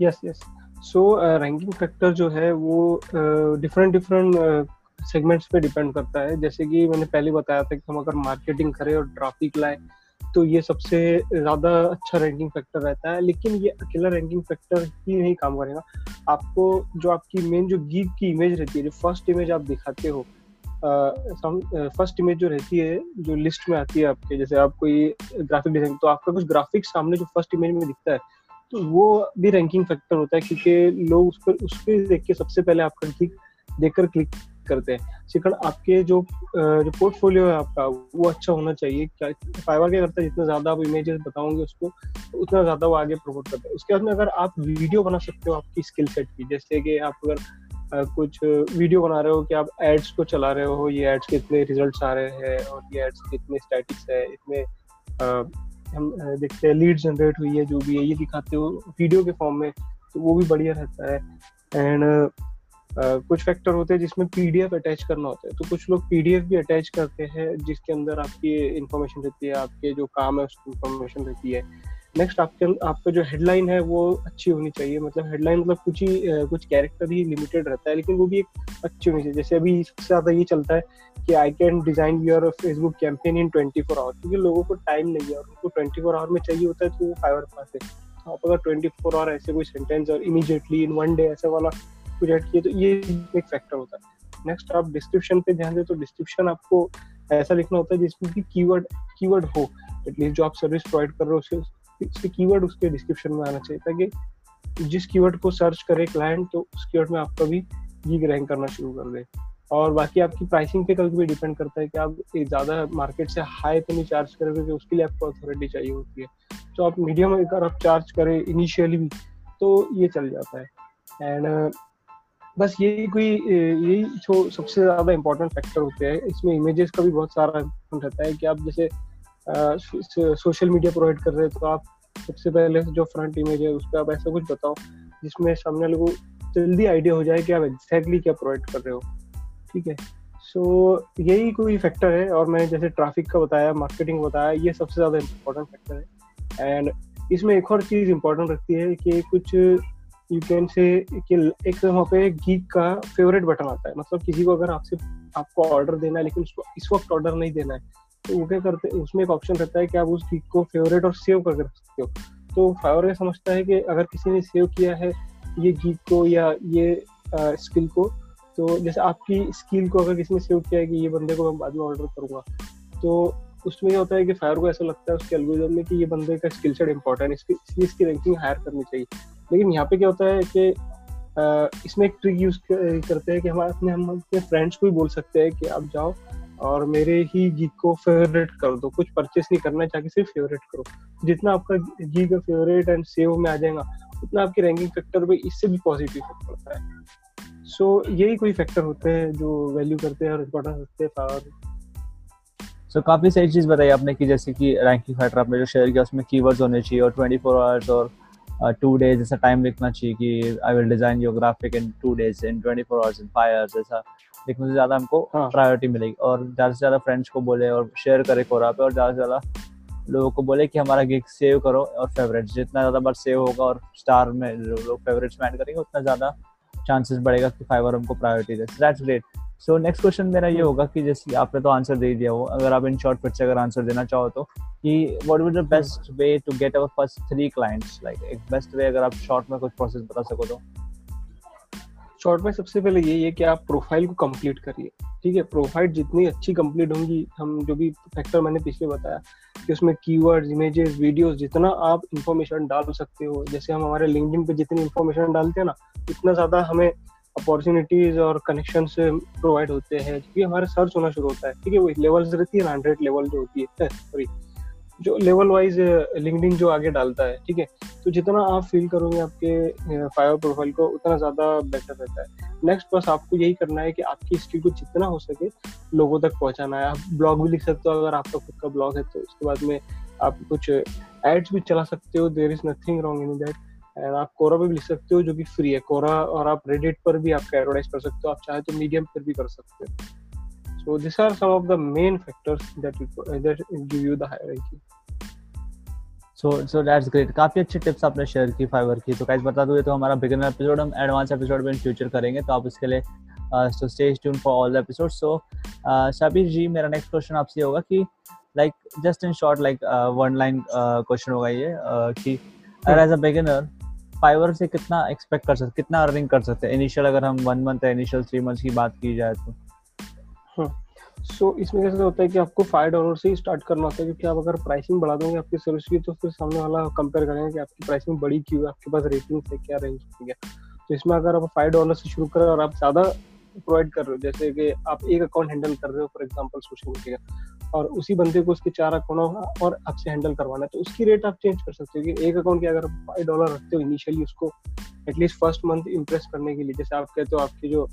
Yes yes so ranking factor जो है वो डिफरेंट डिफरेंट सेगमेंट्स पे डिपेंड करता है। जैसे कि मैंने पहले बताया था कि हम अगर मार्केटिंग करें और ट्रैफ़िक लाए तो ये सबसे ज़्यादा अच्छा रैंकिंग फैक्टर रहता है। लेकिन ये अकेला रैंकिंग फैक्टर ही नहीं काम करेगा। आपको जो आपकी मेन जो गीत की इमेज रहती है, जो फ़र्स्ट इमेज आप दिखाते हो फ़र्स्ट इमेज जो रहती है, जो लिस्ट में आती है आपके, जैसे आप कोई ग्राफिक डिज़ाइन तो आपका कुछ ग्राफिक सामने जो फ़र्स्ट इमेज में दिखता है तो वो भी रैंकिंग फैक्टर होता है क्योंकि लोग उस पर उस पर देख के सबसे पहले आपका क्लिक देखकर क्लिक करते हैं। सेकंड आपके जो जो पोर्टफोलियो है आपका, वो अच्छा होना चाहिए। क्या फाइवर क्या करता है, जितना ज़्यादा आप इमेजेस बताओगे उसको, उतना ज़्यादा वो आगे प्रमोट करते हैं। उसके बाद में अगर आप वीडियो बना सकते हो आपकी स्किल सेट की, जैसे कि आप अगर कुछ वीडियो बना रहे हो कि आप एड्स को चला रहे हो, ये एड्स के इतने रिजल्ट्स आ रहे हैं और ये एड्स के इतने स्टैटिक्स है, इतने हम देखते हैं लीड जनरेट हुई है जो भी है ये दिखाते हो वीडियो के फॉर्म में तो वो भी बढ़िया रहता है। एंड uh, कुछ फैक्टर होते हैं जिसमें पीडीएफ अटैच करना होता है तो कुछ लोग पीडीएफ भी अटैच करते हैं जिसके अंदर आपकी इंफॉर्मेशन रहती है आपके जो काम है उसकी इंफॉर्मेशन रहती है। नेक्स्ट आपके, आपका जो हेडलाइन है, वो अच्छी होनी चाहिए। मतलब हेडलाइन मतलब कुछ ही कुछ कैरेक्टर ही लिमिटेड रहता है, लेकिन वो भी एक अच्छी होनी चाहिए। जैसे अभी सबसे ज़्यादा ये चलता है कि I can design your Facebook campaign in twenty four hour क्योंकि लोगों को टाइम नहीं है और उनको ट्वेंटी फोर आवर में चाहिए होता है तो वो फाइवर पास है। तो आप अगर ट्वेंटी फोर आवर ऐसे कोई सेंटेंस और इमीजिएटली इन वन डे ऐसा वाला कुछ ऐड किए तो ये एक फैक्टर होता है। नेक्स्ट आप डिस्क्रिप्शन पे ध्यान दे तो डिस्क्रिप्शन आपको ऐसा लिखना होता है जिसमें कि कीवर्ड कीवर्ड हो एटलीस्ट जो आप सर्विस प्रोवाइड कर रहे हो, उसके उसके कीवर्ड उसके डिस्क्रिप्शन में आना चाहिए, ताकि जिस कीवर्ड को सर्च करे क्लाइंट तो उस कीवर्ड में आपका भी गीग रैंक करना शुरू कर दे। और बाकी आपकी प्राइसिंग पे कभी भी डिपेंड करता है कि आप ज़्यादा मार्केट से हाई तो नहीं चार्ज करोगे उसके लिए आपको अथॉरिटी चाहिए होती है। तो आप मीडियम अगर आप चार्ज करें इनिशियली भी तो ये चल जाता है। एंड बस यही कोई यही जो सबसे ज़्यादा इम्पोर्टेंट फैक्टर होते हैं। इसमें इमेजेस का भी बहुत सारा रहता है कि आप जैसे सोशल मीडिया प्रोवाइड कर रहे हैं तो आप सबसे पहले जो फ्रंट इमेज है उस पर आप ऐसा कुछ बताओ जिसमें सामने वाले को जल्दी आइडिया हो जाए कि आप एग्जैक्टली क्या प्रोवाइड कर रहे हो। ठीक है? सो so, यही कोई फैक्टर है और मैंने जैसे ट्रैफ़िक का बताया मार्केटिंग बताया ये सबसे ज़्यादा इम्पोर्टेंट फैक्टर है। एंड इसमें एक और चीज़ इम्पोर्टेंट रखती है कि कुछ यू कैन से कि एक वहाँ पे गीक का फेवरेट बटन आता है। मतलब किसी को अगर आपसे आपको ऑर्डर देना है लेकिन उसको इस वक्त ऑर्डर नहीं देना है वो क्या करते, उसमें एक ऑप्शन रहता है कि आप उस गीक को फेवरेट और सेव करके रख सकते हो। तो फाइवर समझता है कि अगर किसी ने सेव किया है ये गीत को या ये स्किल को तो जैसे आपकी स्किल को अगर किसी ने सेव किया है कि ये बंदे को मैं बाद में ऑर्डर करूँगा तो उसमें ये होता है कि फायर को ऐसा लगता है उसके एल्गोरिदम में कि ये बंदे का स्किल सेट इंपॉर्टेंट है, इसकी, इसलिए इसकी रैंकिंग हायर करनी चाहिए। लेकिन यहाँ पे क्या होता है कि इसमें एक ट्रिक यूज़ करते हैं कि हम अपने हम अपने फ्रेंड्स को ही बोल सकते हैं कि आप जाओ और मेरे ही गीत को फेवरेट कर दो। कुछ परचेस नहीं करना चाहिए सिर्फ़ फेवरेट करो। जितना आपका गी का फेवरेट एंड सेव में आ जाएगा, उतना आपकी रैंकिंग फैक्टर पे इससे भी पॉजिटिव इफ़ेक्ट पड़ता है। सो यही कोई फैक्टर होते हैं जो वैल्यू करते हैं और इम्पोर्टेंस रखते हैं पावर सो काफ़ी सही चीज़ बताई आपने कि जैसे कि रैंकिंग फैक्टर आपने जो शेयर किया, उसमें कीवर्ड्स होने चाहिए और 24 आवर्स और टू डेज़ ऐसा टाइम लिखना चाहिए कि I will design your graphic in two days in twenty four hours in five hours ऐसा लिखने से ज़्यादा हमको प्रायोरिटी हाँ. मिलेगी। और ज़्यादा से ज़्यादा फ्रेंड्स को बोले और शेयर करे कोरा पे और ज़्यादा से ज़्यादा लोगों को बोले कि हमारा गिग सेव करो और फेवरेट जितना ज़्यादा बार सेव होगा और स्टार में लोग फेवरेट्स में ऐड करेंगे उतना ज़्यादा चांसेस बढ़ेगा कि फाइवर हमको priority they. That's great so next question मेरा ये होगा कि जैसे आपने तो आंसर दे दिया हो अगर आप इन शॉर्ट फिर से अगर आंसर देना चाहो तो कि what would the best way to get our first three clients like एक बेस्ट वे अगर आप शॉर्ट में कुछ प्रोसेस बता सको तो। शॉर्ट में सबसे पहले यही है कि आप प्रोफ़ाइल को कंप्लीट करिए, ठीक है? प्रोफ़ाइल जितनी अच्छी कंप्लीट होंगी, हम जो भी फैक्टर मैंने पिछले बताया, कि उसमें कीवर्ड्स इमेजेस वीडियोस जितना आप इंफॉर्मेशन डाल सकते हो, जैसे हम हमारे लिंक्डइन पे जितनी इंफॉर्मेशन डालते हैं ना, उतना ज़्यादा हमें अपॉर्चुनिटीज़ और कनेक्शन प्रोवाइड होते हैं, क्योंकि हमारे सर्च होना शुरू होता है, ठीक है? वो लेवल्स रहती है हंड्रेड लेवल जो होती है सॉरी जो लेवल वाइज लिंकडिन जो आगे डालता है, ठीक है? तो जितना आप फील करोगे आपके फाइवर प्रोफ़ाइल को, उतना ज़्यादा बेटर रहता है। नेक्स्ट बस आपको यही करना है कि आपकी स्किल को जितना हो सके लोगों तक पहुंचाना है। आप ब्लॉग भी लिख सकते हो, अगर आपका खुद का ब्लॉग है तो उसके बाद में आप कुछ एड्स भी चला सकते हो। There is nothing wrong in that and आप कोरा भी लिख सकते हो, जो कि फ्री है। कोरा और आप रेडिट पर भी आपका एडवर्टाइज कर सकते हो। आप चाहे तो मीडियम पर भी कर सकते हो। So this are some of the main factors that that give you the higher ranking so so that's great काफ़ी अच्छी टिप्स आपने शेयर की फाइवर की। तो गाइस बता दूँ तो हमारा बिगिनर एपिसोड हम एडवांस एपिसोड में इन फ्यूचर करेंगे तो आप इसके लिए so stay tune for all the episode so Shabir ji मेरा नेक्स्ट क्वेश्चन आपसे होगा कि like just in short like one line question होगा ये uh, कि अगर एज अ बिगिनर फाइवर से कितना एक्सपेक्ट कर सकते कितना अर्निंग कर सकते हैं? इनिशियल अगर हम वन मंथ या इनिशियल थ्री मंथ्स की बात की जाए तो। सो हाँ, इसमें कैसे होता है कि आपको फाइव डॉलर से ही स्टार्ट करना होता है क्योंकि आप अगर प्राइसिंग बढ़ा दोगे आपकी सर्विस की तो फिर सामने वाला कंपेयर करेंगे कि आपकी प्राइसिंग बड़ी क्यों है आपके पास रेटिंग है क्या रेंज है। तो इसमें अगर आप फाइव डॉलर से शुरू करें और आप ज़्यादा प्रोवाइड कर रहे हो जैसे कि आप एक अकाउंट हैंडल कर रहे हो फॉर एग्ज़ाम्पल सोशल मीडिया और उसी बंदे को उसके चार अकाउंट और आपसे हैंडल करवाना है तो उसकी रेट आप चेंज कर सकते हो कि एक अकाउंट के अगर फाइव डॉलर रखते हो इनिशियली उसको एटलीस्ट फ़र्स्ट मंथ इम्प्रेस करने के लिए जैसे आप कहते हो आपके जो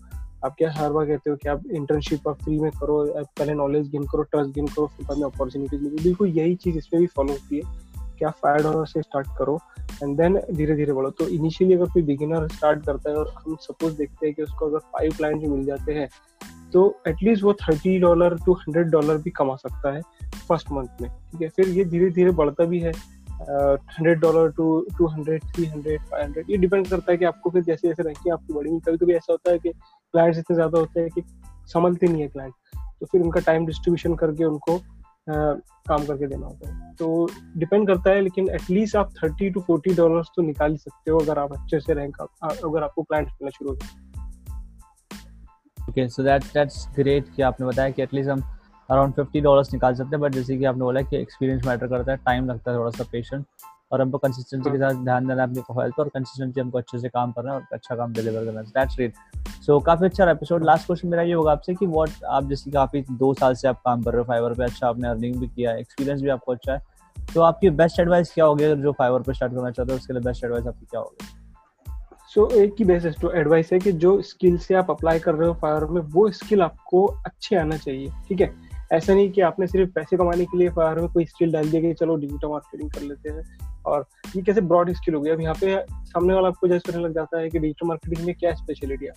आप क्या हर बार कहते हो कि आप इंटर्नशिप आप फ्री में करो, आप पहले नॉलेज गेन करो ट्रस्ट गेन करो, फिर बाद में अपॉर्चुनिटीज़ मिली बिल्कुल यही चीज़ इसमें भी फॉलो होती है कि आप फायर डॉलर से स्टार्ट करो एंड देन धीरे धीरे बढ़ो। तो इनिशियली अगर कोई बिगिनर स्टार्ट करता है और हम सपोज़ देखते हैं कि उसको अगर फाइव क्लाइंट मिल जाते हैं तो एटलीस्ट वो thirty dollar to hundred dollar भी कमा सकता है फ़र्स्ट मंथ में, ठीक है? फिर ये धीरे धीरे बढ़ता भी है। Hundred dollar to two hundred three hundred five hundred ये डिपेंड करता है कि आपको फिर जैसे जैसे रैंकिंग आपकी बढ़ेगी। कभी कभी ऐसा होता है कि क्लाइंट्स इतने ज़्यादा होते हैं कि संभलते नहीं है क्लाइंट तो फिर उनका टाइम डिस्ट्रीब्यूशन करके उनको आ, काम करके देना होता है। तो डिपेंड करता है लेकिन एटलीस्ट आप थर्टी टू फोर्टी डॉलर तो निकाल सकते हो अगर आप अच्छे से रैंक अगर आपको क्लाइंट मिलना शुरू हो okay so that that's great कि आपने बताया कि एटलीस्ट हम अराउंड फिफ्टी डॉलर्स निकाल सकते हैं बट जैसे कि आपने बोला कि एक्सपीरियंस मैटर करता है टाइम लगता है थोड़ा सा पेशेंट और हमको कंसिस्टेंसी के साथ ध्यान देना अपनी प्रोफ़ाइल पर और कंसिस्टेंसी हमको अच्छे से काम करना है और अच्छा काम डिलीवर करना है। दैट्स ग्रेट सो काफ़ी अच्छा एपिसोड लास्ट क्वेश्चन मेरा ये होगा आपसे कि व्हाट आप जैसे काफ़ी दो साल से आप काम कर रहे हो फाइवर पे अच्छा आपने अर्निंग भी किया है एक्सपीरियंस भी आपको अच्छा है। तो आपकी बेस्ट एडवाइस क्या होगी अगर जो फाइवर पे स्टार्ट करना चाहते हो उसके लिए बेस्ट एडवाइस आपकी क्या होगी? सो so, एक ही बेस्ट एडवाइस है कि जो स्किल से आप अप्लाई कर रहे हो फाइवर में वो स्किल आपको अच्छे आना चाहिए ठीक है? ऐसा नहीं कि आपने सिर्फ़ पैसे कमाने के लिए फायर में कोई स्किल डाल दिया कि चलो डिजिटल मार्केटिंग कर लेते हैं। और ये कैसे ब्रॉड स्किल हो गया? अब यहाँ पे सामने वाला आपको जैसे करने लग जाता है कि डिजिटल मार्केटिंग में क्या स्पेशलिटी है।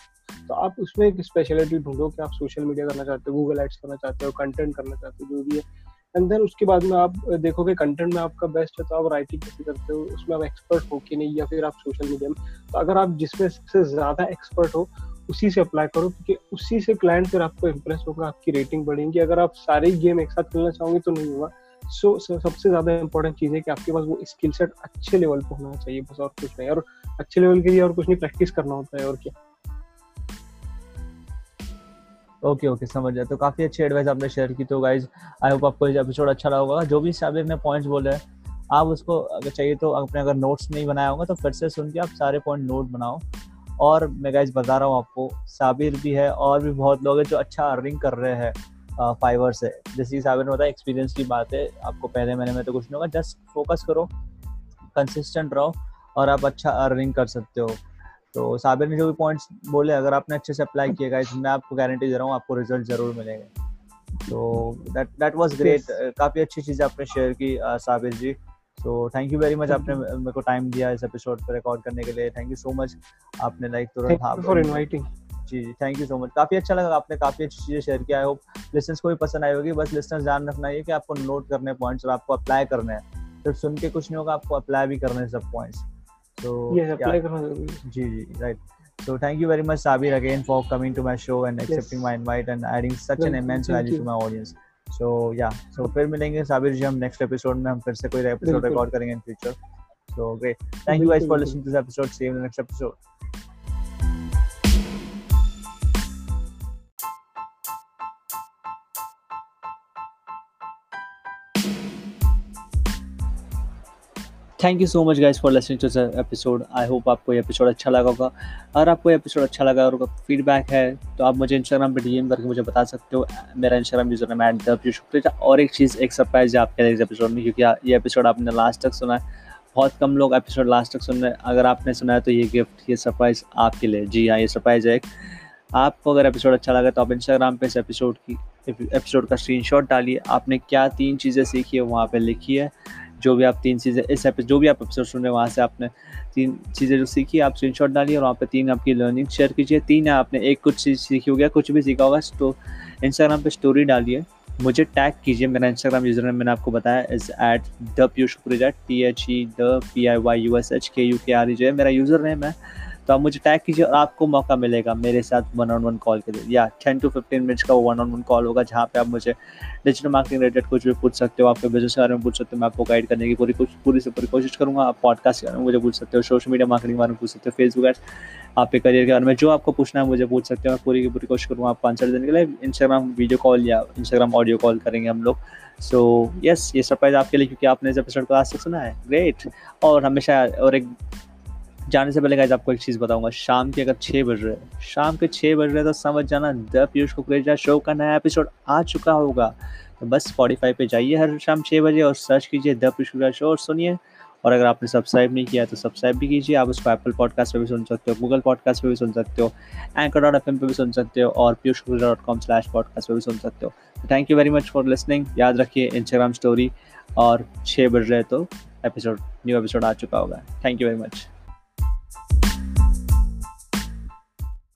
तो आप उसमें एक स्पेशलिटी ढूंढो कि आप सोशल मीडिया करना चाहते हो गूगल एड्स करना चाहते हो कंटेंट करना चाहते हो, जो भी है। एंड देन उसके बाद में आप देखोगे कंटेंट में आपका बेस्ट है तो आप राइटिंग कैसे करते हो, उसमें आप एक्सपर्ट हो कि नहीं, या फिर आप सोशल मीडिया में। तो अगर आप जिसमें सबसे ज़्यादा एक्सपर्ट हो उसी से अप्लाई करो क्योंकि उसी से क्लाइंट फिर आपको इम्प्रेस होगा आपकी रेटिंग बढ़ेगी। अगर आप सारे गेम एक साथ खेलना चाहोगे तो नहीं होगा। सो so, सबसे ज़्यादा इंपॉर्टेंट चीज़ है कि आपके पास वो स्किल सेट अच्छे लेवल पे होना चाहिए बस और कुछ नहीं। और अच्छे लेवल के लिए और कुछ नहीं प्रैक्टिस करना होता है और क्या? ओके ओके समझ जाए तो काफ़ी अच्छी एडवाइस आपने शेयर की। तो गाइज़ आई होप आपको एपिसोड अच्छा लगा होगा। जो भी साबिर ने पॉइंट्स बोले हैं आप उसको अगर चाहिए तो अपने अगर नोट्स नहीं बनाया होगा तो फिर से सुन के आप सारे पॉइंट नोट बनाओ। और मैं गाइज़ बता रहा हूँ आपको साबिर भी है और भी बहुत लोग हैं जो अच्छा अर्निंग कर रहे हैं फाइवर से। जैसे कि साबिर ने बताया एक्सपीरियंस की बात है आपको पहले महीने में तो कुछ नहीं होगा जस्ट फोकस करो कंसिस्टेंट रहो और आप अच्छा अर्निंग कर सकते हो। तो साबिर ने जो भी पॉइंट्स बोले अगर आपने अच्छे से अप्लाई किया गाइज़ मैं आपको गारंटी दे रहा हूँ आपको रिज़ल्ट ज़रूर मिलेंगे। तो दैट दैट वाज ग्रेट काफ़ी अच्छी चीज़ आपने शेयर की Sabir ji. So thank you very much आपने मेरे को टाइम दिया इस एपिसोड पर रिकॉर्ड करने के लिए. थैंक यू सो मच आपने लाइक तुरंत हाँ फॉर इनवाइटिंग जी जी थैंक यू सो मच काफ़ी अच्छा लगा आपने काफ़ी अच्छी चीज़ें शेयर किया आई होप लिसनर्स को भी पसंद आई होगी. बस लिसनर्स ध्यान रखना है कि आपको नोट करने पॉइंट्स और आपको अप्लाई करने हैं. सिर्फ़ सुन के कुछ नहीं होगा आपको अप्लाई भी करने हैं सब पॉइंट्स तो जी जी right So thank you very much, Sabir, again for coming to my show and accepting yes. my invite and adding such well, an immense value to my audience. So या so फिर मिलेंगे साबिर जी हम next episode में हम फिर से कोई episode record करेंगे in future so great thank you guys for listening to this episode see you in next episode thank you so much guys for listening to episode I hope आपको ये episode अच्छा लगा होगा। अगर आपको ये episode अच्छा लगा और फीडबैक है तो आप मुझे इंस्टाग्राम पे डीएम करके मुझे बता सकते हो। मेरा Instagram user name at the शुक्रिया और एक चीज़, एक सरप्राइज़ है आपके इस एपिसोड में, क्योंकि ये एपिसोड आपने लास्ट तक सुना है। बहुत कम लोग एपिसोड लास्ट तक सुन रहे हैं। अगर आपने सुना है तो ये गिफ्ट ये सरप्राइज़ आपके लिए। जी हाँ ये सरप्राइज़ है एक। आपको अगर एपिसोड अच्छा लगा तो आप इंस्टाग्राम पे इस एपिसोड की एपिसोड का स्क्रीनशॉट डालिए। आपने क्या तीन चीज़ें सीखी है, वहाँ पे लिखी है। जो भी आप तीन चीज़ें, इस एपिसोड जो भी आप एपिसोड सुन रहे हैं, वहाँ से आपने तीन चीज़ें जो सीखी, आप स्क्रीन डालिए और वहाँ पर तीन आपकी लर्निंग शेयर कीजिए। तीन है, आपने एक कुछ चीज़ सीखी होगी कुछ भी सीखा होगा तो इंस्टाग्राम पर स्टोरी डालिए। मुझे टैग कीजिए मेरा इंस्टाग्राम यूज़र मैंने आपको बताया is at the Piyush Kureja T H E the P I Y U S H K U K R जो है मेरा यूज़र नेम है तो आप मुझे टैग कीजिए और आपको मौका मिलेगा मेरे साथ वन ऑन वन कॉल के लिए। या टेन टू फिफ्टीन मिनट्स का वो वन ऑन वन कॉल होगा जहाँ पे आप मुझे डिजिटल मार्केटिंग रिलेटेड कुछ भी पूछ सकते हो आपके बिज़नेस के बारे में पूछ सकते हो मैं आपको गाइड करने की पूरी पूरी से पूरी कोशिश करूँगा। आप पॉडकास्ट के बारे में मुझे पूछ सकते हो सोशल मीडिया मार्केटिंग के बारे में पूछ सकते हो फेसबुक एड्स आपके करियर के बारे में जो आपको पूछना है मुझे पूछ सकते हो। मैं पूरी की पूरी कोशिश करूँगा आपको आंसर देने के लिए। इंस्टाग्राम वीडियो कॉल या इंस्टाग्राम ऑडियो कॉल करेंगे हम लोग। सो so, यस yes, ये सरप्राइज़ आपके लिए क्योंकि आपने इस एपिसोड को आज तक सुना है। ग्रेट और हमेशा और एक जाने से पहले गाइज़ आपको एक चीज़ बताऊँगा। शाम के अगर छः बज रहे शाम के छः बज रहे तो समझ जाना, द पीयूष कुकरेजा शो का नया एपिसोड आ चुका होगा। तो बस स्पॉटीफाई पे जाइए हर शाम छः बजे और सर्च कीजिए द पीयूष कुकरेजा शो और सुनिए। और अगर आपने सब्सक्राइब नहीं किया तो सब्सक्राइब भी कीजिए। आप उसको एप्पल पॉडकास्ट पे भी सुन सकते हो गूगल पॉडकास्ट पे भी सुन सकते हो एंकर डॉट एफ़ पे भी सुन सकते हो और Piyush dot com slash podcast पे भी सुन सकते हो। Thank you very much for listening याद रखिए इंस्टाग्राम स्टोरी और छः बज रहे तो एपिसोड न्यू एपिसोड आ चुका होगा। Thank you very much